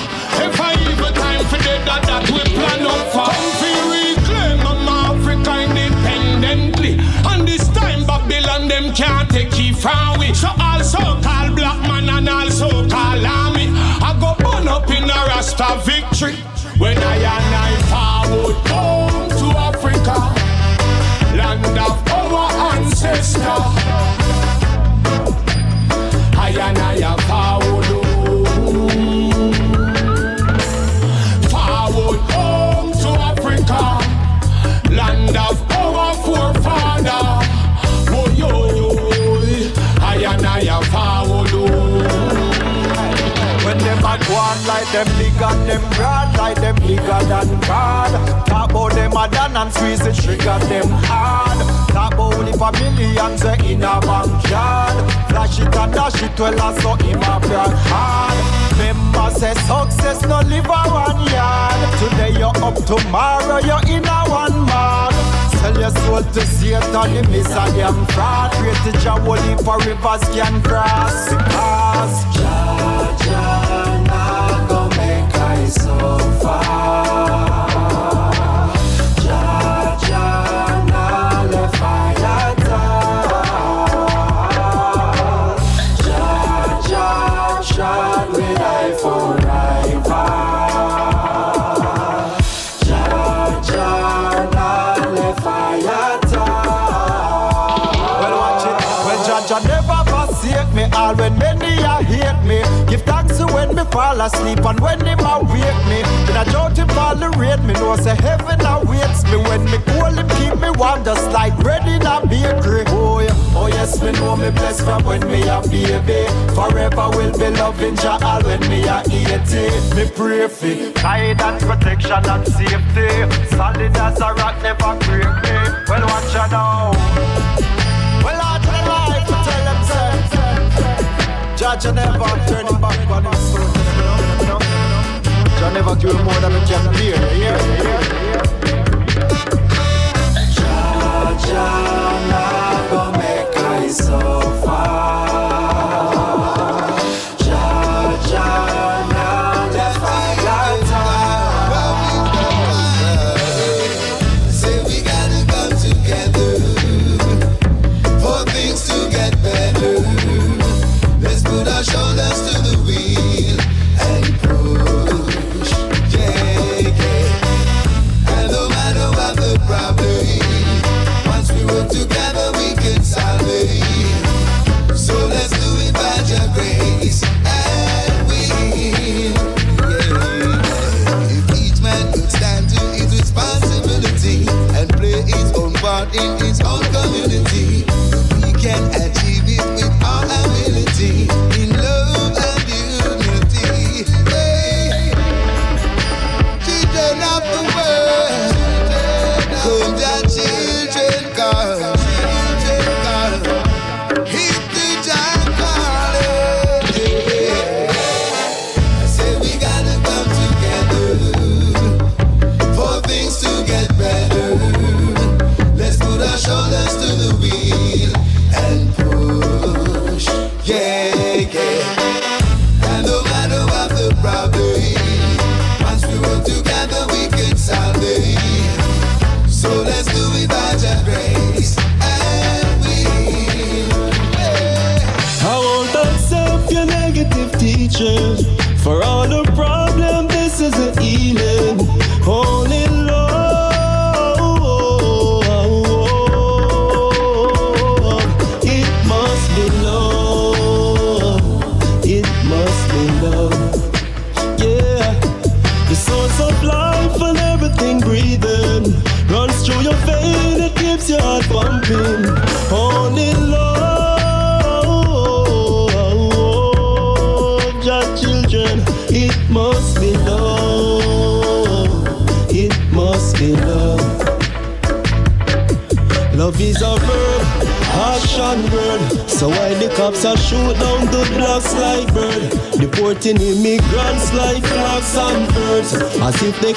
If I evil time for the that that we plan up for. Come fi reclaim I'm Africa independently. And this time Babylon them can't take it from we. So also call black man and also call army. I go burn up in a Rasta victory. When I and I forward home to Africa, land of our ancestors. Big and them broad, like them bigger than God. Talk about them a done and squeeze the trigger them hard. Talk about if a millions are in a bank. Flash it and dash it well as so him a brag hard. Remember say success no live a one yard. Today you're up, tomorrow you're in a one man. Sell your soul to Satan, the miss a damn fraud. Pray to Jah, holy for rivers can cross. Because asleep and when him a wake me. Then I doubt him tolerate me. Know say heaven awaits me. When me call him keep me warm just like bread in a bakery. Oh yeah, oh yes, me know me blessed from when me a baby. Forever will be loving Jah all when me a 80. Me pray for guidance, protection and safety. Solid as a rock, never break me. Well, watch ya now. Well, I tell life tell them say, Judge never turn back on his Jah never him more than a bear. Yeah, yeah, yeah. Jah, Jah, nah go make I suffer.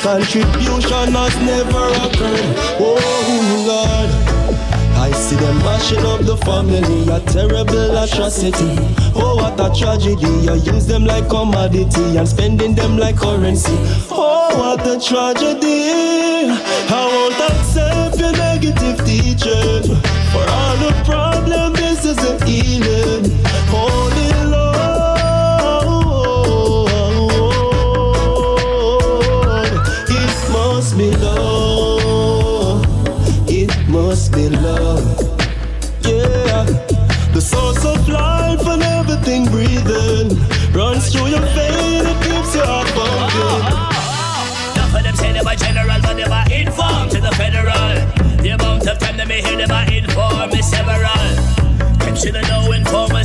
contribution has never occurred. Oh Lord, I see them mashing up the family, a terrible atrocity. Oh what a tragedy! You use them like commodity and spending them like currency. Oh what a tragedy! I won't accept your negative teaching. For all the problems. this is an healing. Still a knowing for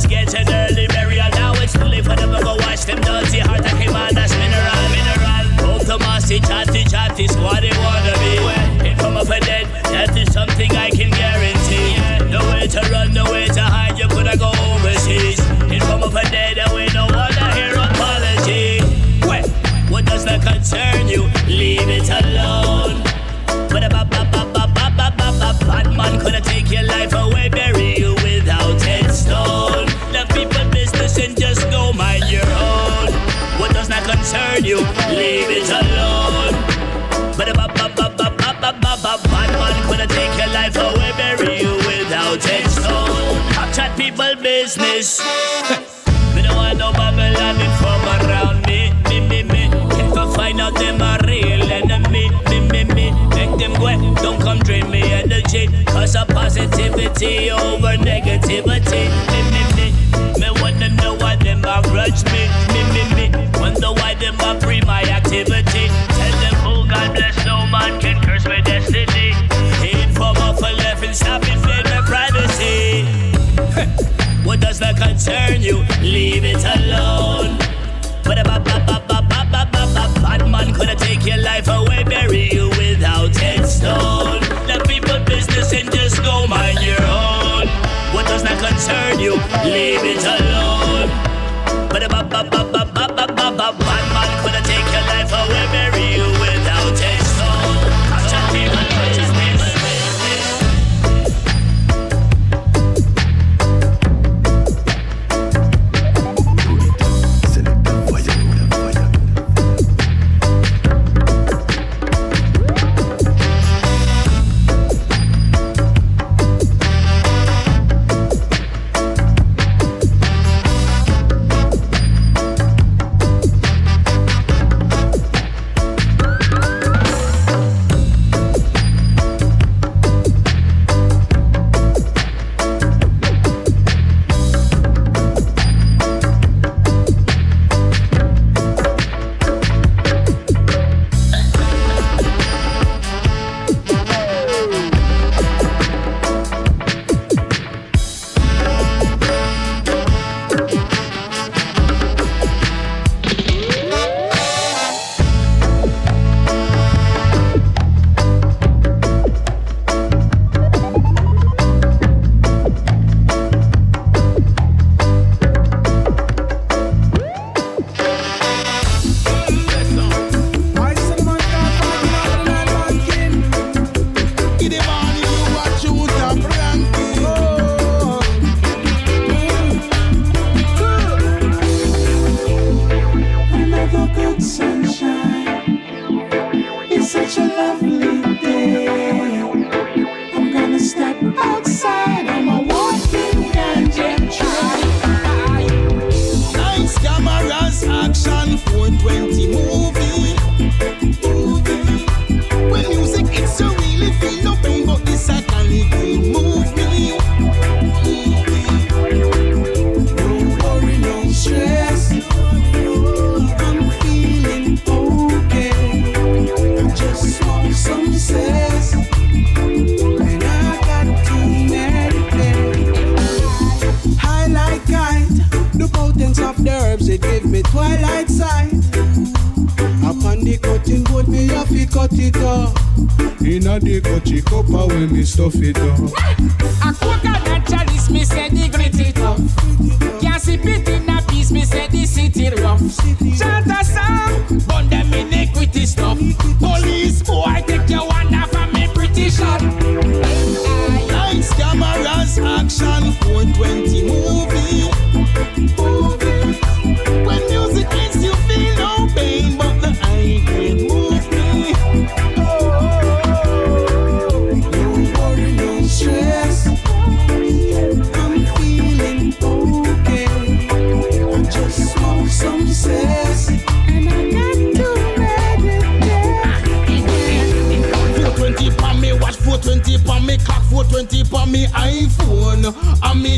chat people business. me don't want no Babylon from around me. Me, me, me. If I find out them a real enemy, me, me, me. Make them go, don't come drain me energy. Cause a positivity over negativity. Leave it alone. Ba-da-ba-ba-ba-ba.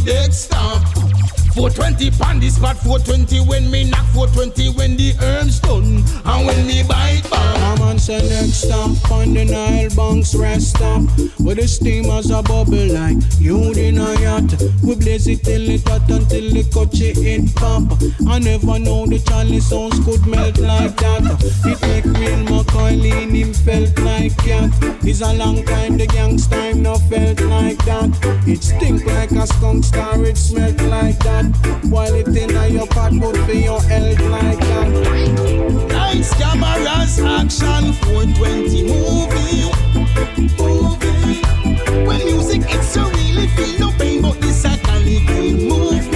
Desktop. 420 pan the spot, 420 when me knock, 420 when the herbs done, and when me bite back. I'm on say next stop on the Nile bunks rest stop Where the steamers a bubble like you in a yacht. We blaze it till it hot until the coachy it pop. I never know the Charlie sounds could melt like that. It make real McCoy him felt like cat It's a long time the gangsta time no felt like that. It stink like a skunk star it smelt like that While it in your pot but for your health like that Lights, cameras, action, 420 movie. Movie. When music hits, you really feel no pain, but this a. Movie.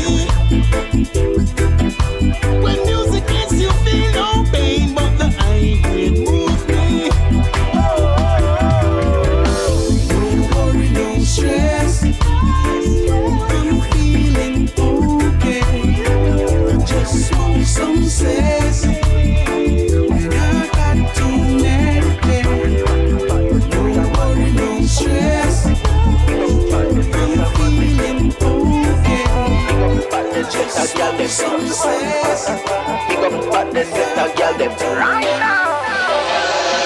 a girl them right now.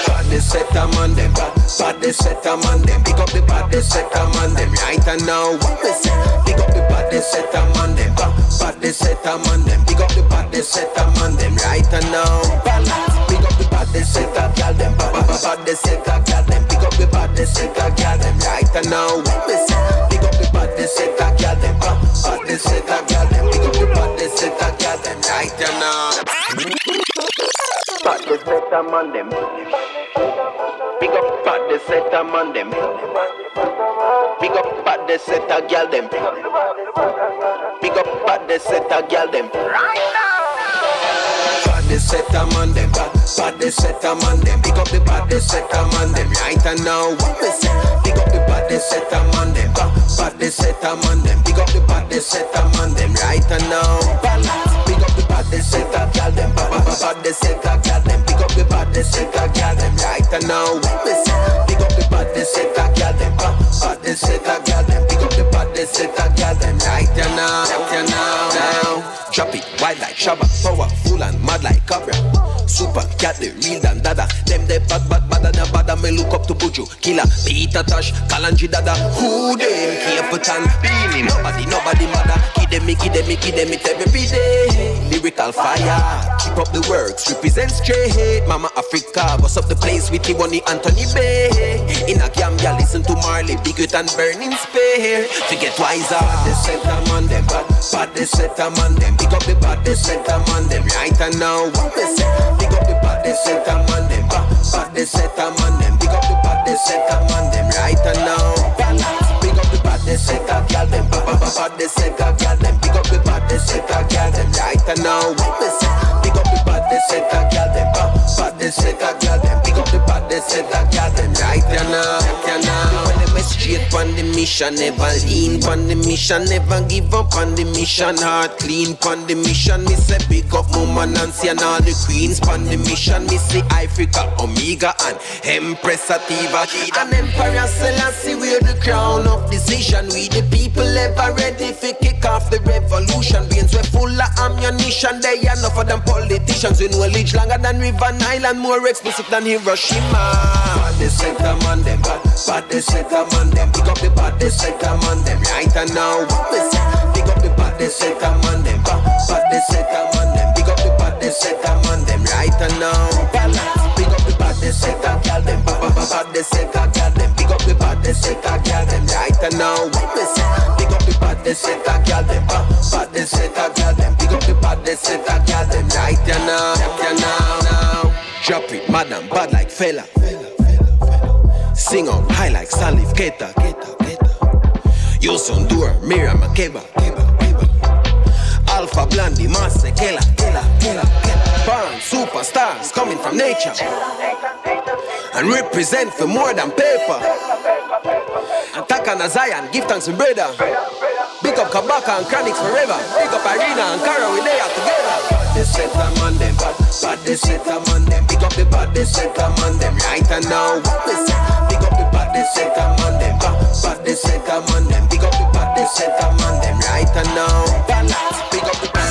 Badness set a man them, badness set a man them. Pick up the badness set a man them right and now. What me say? Pick up the badness set a man them, badness set a man them. Pick up the badness set a man them right and now. Pick up the badness set a girl them, badness set a girl them. Pick up the badness set a girl them right and now. What me say? Pick up the badness set a girl them, badness set a girl them. Pick up the badness set a girl them right and now. Badness set man them. Big up bad the set man them. Big up bad the set a girl them. Big up bad the set a girl them. Right now. Bad the set a man them. Bad the set a man them. Big up the bad the set a man them. Right and now what me say? Big up the bad the set a man them. Bad the set a man them. Big up the bad the set a man them. Right and now balance. Big up the bad the set a girl them. Bad the set a girl them. Big up the bad the set a girl them. Right now me say? Big up the bad the set a girl them. Bad the set a girl them. Big up the bad the set a girl them. Right now, right now, now. Drop it wild like Shabba, powerful and mad like. Super cat, the real than dada. Them they bad, bad, bad, and bad. Me look up to Buju, Killer, Peter Tosh, Kalanji Dada. Who them? Capleton, Beenie. Nobody, nobody matter. Kid them, me, them, me, them, it every day. Lyrical fire, keep up the works, represent straight. Mama Africa, bust up the place with Tiwani Anthony Bay. In a Gambia, listen to Marley, Big It and Burning Spear. Forget wiser, the a man them, bad, bad the set man them. Big up the bad, the set man them. Right and now, what me say? Big up the bad, the set a man them, bad, bad the set a man them. Big up the bad, the set a man them. Right now. Big up the bad, the set a girl them, bad, bad, bad the set a girl them. Big up the bad, the set a girl them. Right now? Big up the bad, the set a girl them, bad, bad the set a girl them. Big up the bad, the set a girl them. Right now, right now. When them straight on the mission, never lean on the mission, never give up on the mission. Heart clean on the mission. Me say big up Mama Nancy and all the queens on the mission. Me see Africa, Omega and Empress Sativa and Emperor Selassie. We're the crown of decision. We the people ever ready for kick off the revolution. Brains we full of ammunition. They are enough of them politicians. We knowledge longer than River Nile and more expensive than Hiroshima. But they set them on them, but, but they set them on them. Pick up the bad, they set them on them. Right now, say? Pick up the bad, they set them on them. But, but they set them on them. Pick up the bad, they set them on them. Right now. Pick up the bad, they set them, girl them. Bad, bad, bad, they set them, girl them. Pick up the bad, they set them, girl them. Right now, say? Pick up the bad, they set them, girl them. Bad, bad, they set them, girl them. Pick up the bad, they set them, girl them. Right now, now. Drop it, madam, bad like fella. Sing on high like Salif Keita. Use on door, Miriam Makeba. Alpha Blondy, Master Kela. Born superstars coming from nature. And represent for more than paper. Attack on a Zion, give thanks to brother. Big up Kabaka and Chronixx forever. Big up Arena and Cara, we there together. Bad they set them bad, bad they set them. Big up the bad they set them. Right and now? Big up the set them on them, bad, bad they set them. Big up the bad they set them. Right now, balance. Big up the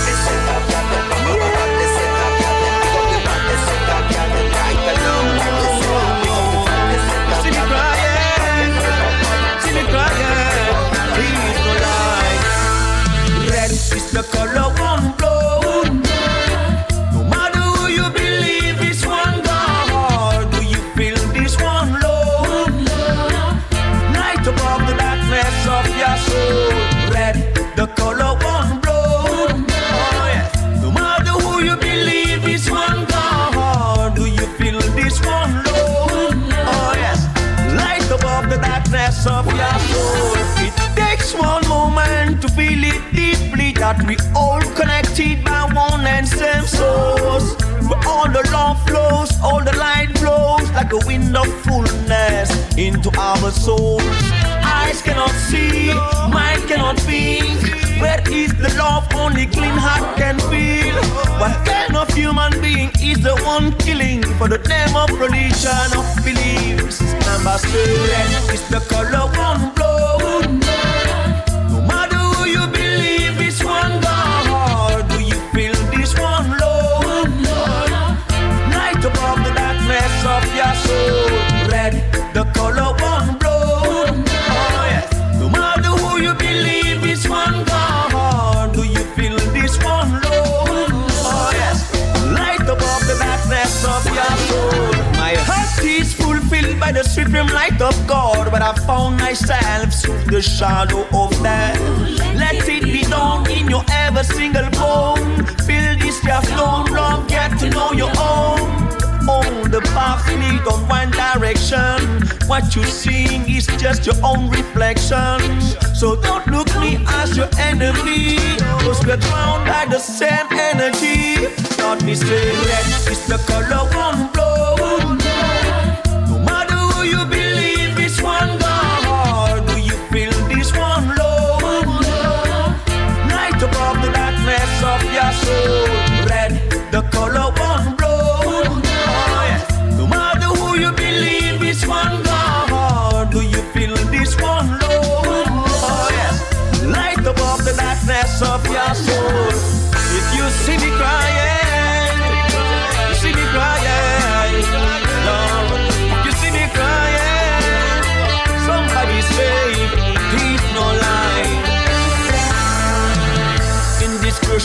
that we all connected by one and same source. Where all the love flows, all the light flows like a wind of fullness into our souls. Eyes cannot see, mind cannot think. Where is the love only clean heart can feel? What kind of human being is the one killing for the name of religion of beliefs? Number seven is the color one blow. Supreme light of God, but I found myself through the shadow of death. Let it be done in your every single bone. Feel this your stone, love, get to know your own. On the path lead on one direction. What you seeing is just your own reflection. So don't look me as your enemy. Cause we're drowned by the same energy. Not mistaken, it's the color one blow.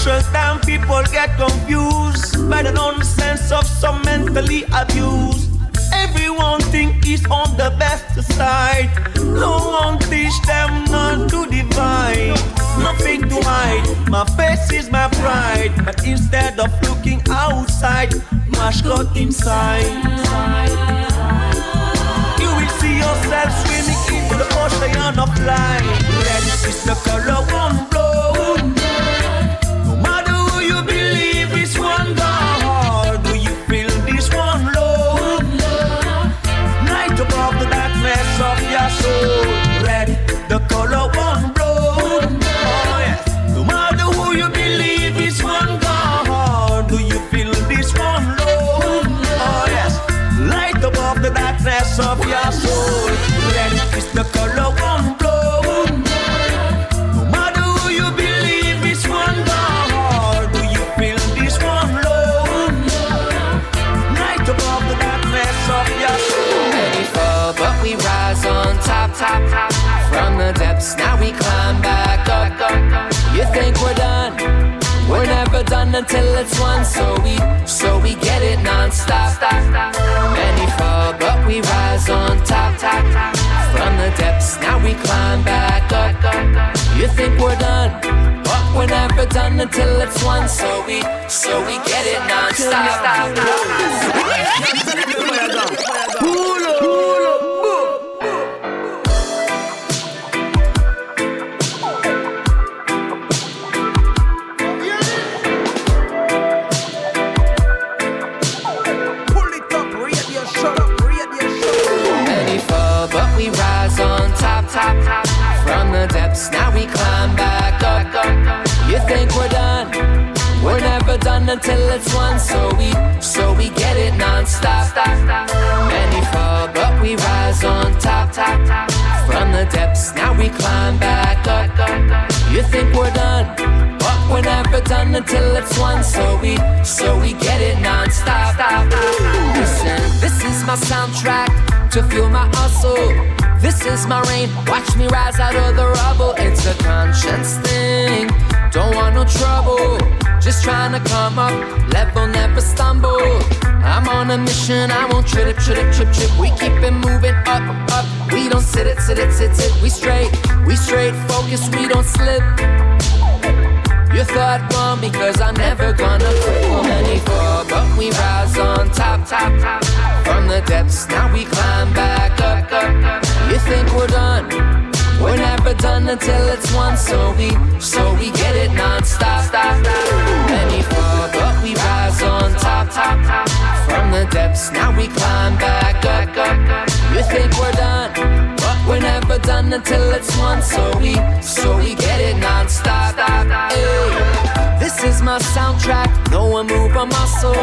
Crucial people get confused by the nonsense of some mentally abused. Everyone think is on the best side. No one teach them not to divide. Nothing to hide. My face is my pride. But instead of looking outside, mash got inside. You will see yourself swimming into the ocean of light. Red is the color one blow. Depths, now we climb back up. You think we're done? We're never done until it's won. So we, so we get it non-stop. Many fall, but we rise on top. From the depths, now we climb back up. You think we're done? But we're never done until it's won. So we, so we get it non-stop. until it's one. So we, so we get it non-stop. Many fall, but we rise on top. From the depths, now we climb back up. You think we're done? But we're never done until it's won. So we, so we get it non-stop. Listen, this is my soundtrack to fuel my hustle. This is my rain, watch me rise out of the rubble. It's a conscience thing, don't want no trouble. Just trying to come up, level never stumble. I'm on a mission, I won't trip, trip, trip, trip. We keep it moving up, up. We don't sit it, sit it, sit it. We straight, we straight focus, we don't slip. You thought wrong because I'm never gonna fall, but we rise on top, top, top. From the depths, now we climb back up, up. You think we're done? We're never done until it's won. So we, so we get it non-stop. Stop, Many fall, but we rise on top, top, top. From the depths, now we climb back up. You think we're done? We're never done until it's won. So we, so we get it non-stop. Hey, this is my soundtrack. No one move a muscle.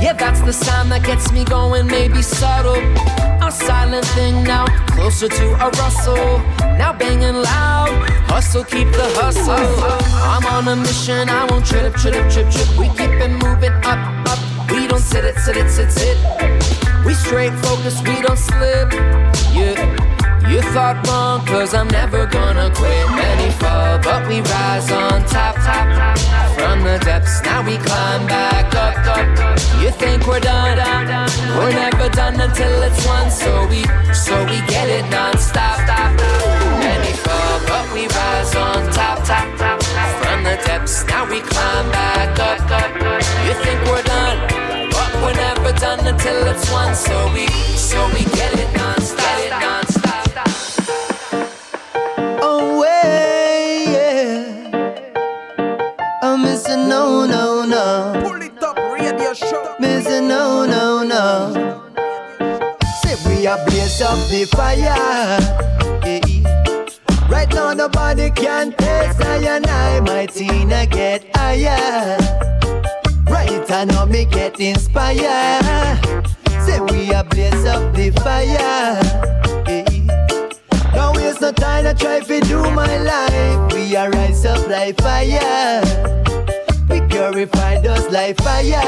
Yeah, that's the sound that gets me going. Maybe subtle. A silent thing now, closer to a rustle. Now banging loud. Hustle, keep the hustle. I'm on a mission. I won't trip, trip, trip, trip. We keep it moving up, up. We don't sit it, sit it, sit, it. We straight focus, we don't slip. Yeah. You thought wrong, cause I'm never gonna quit. Many fall, but we rise on top, top, top. From the depths, now we climb back up, up. You think we're done? We're never done until it's won. So we, so we get it non-stop, stop. Many fall, but we rise on top, top, top. From the depths, now we climb back up, up. You think we're done? But we're never done until it's won. So we, so we get it non-stop, get it non-stop. Missing no, no, no. Say we are blaze up the fire. eh. Right now nobody can taste I and I, my Tina get higher. Right I me get inspired. Say we are blaze up the fire. eh. Don't waste no time to try to do my life. We are rise up like fire. We purify us like fire.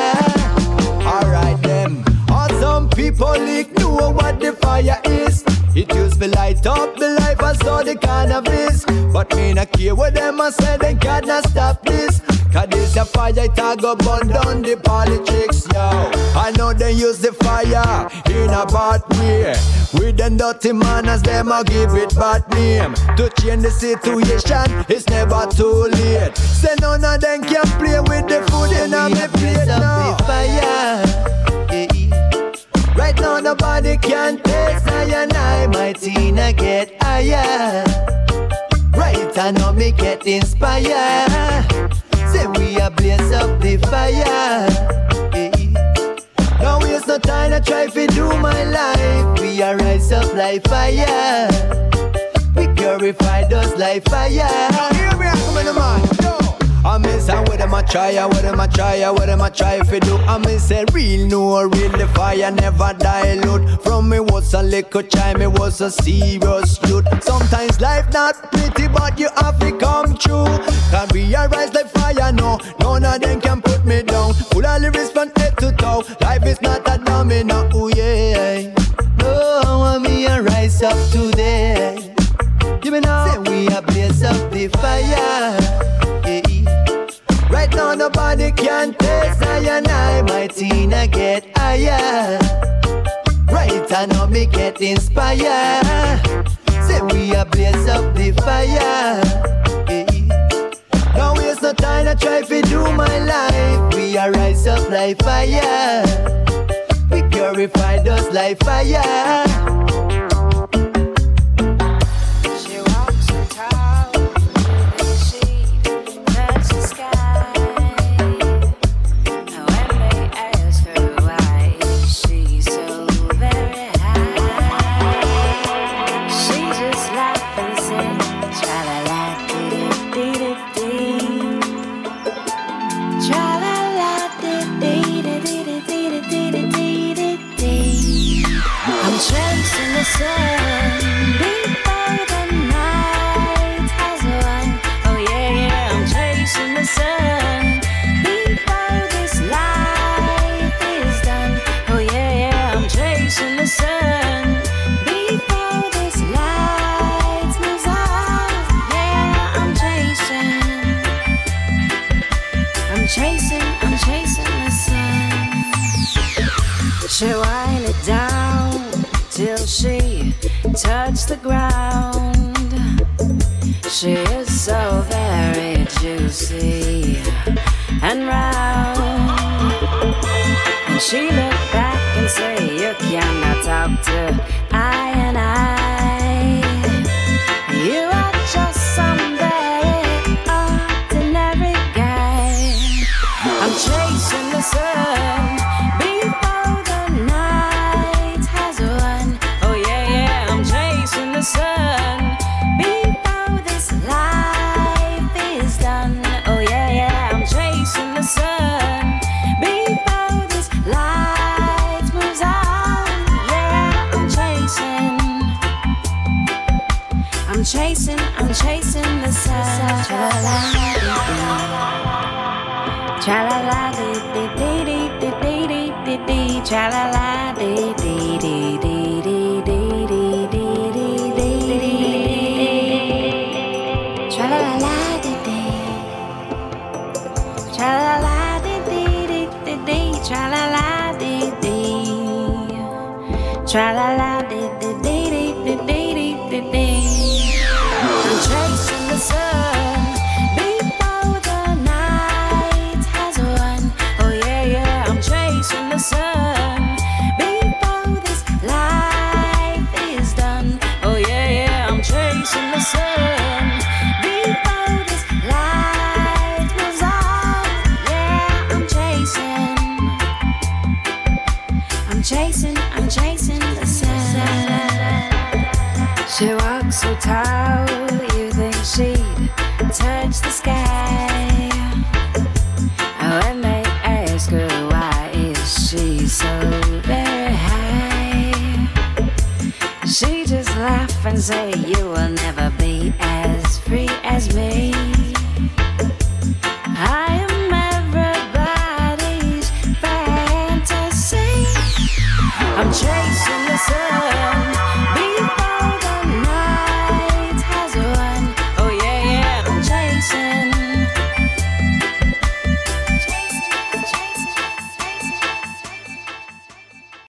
Alright then. some people ignore what the fire is. It used to light up the life and saw the cannabis. But me not care what them a say, they cannot stop this. Cause this a fire, it a go burn down the politics, yo. I know they use the fire in a bad way. With them dirty manners, them a give it bad name. To change the situation, it's never too late. Say none of them can play with the food in a me plate now. fire. Right now nobody can taste I and I, my Tina get higher. Right I know me get inspired. Say we a blaze up the fire. eh. Don't waste no time to try to do my life. We are rise up like fire. We purify us like fire. Me, come in the man. I miss how what them I try, what them I try, what them I try if do. I miss a real no, real the fire never dilute. From me was a little child, me was a serious youth. Sometimes life not pretty, but you have to come true. Can be a rise like fire, no, none of them can put me down. Full of lyrics from head to toe. Life is not a domino, oh yeah. No, I me here, rise up today. Give me now. say we are blaze up the fire nobody can taste Zion I, my Tina get higher. Right, I know me get inspired. Say we a blaze up the fire. Eh. Hey. Waste no time, I try to do my life. We a rise up like fire. We purify us like fire.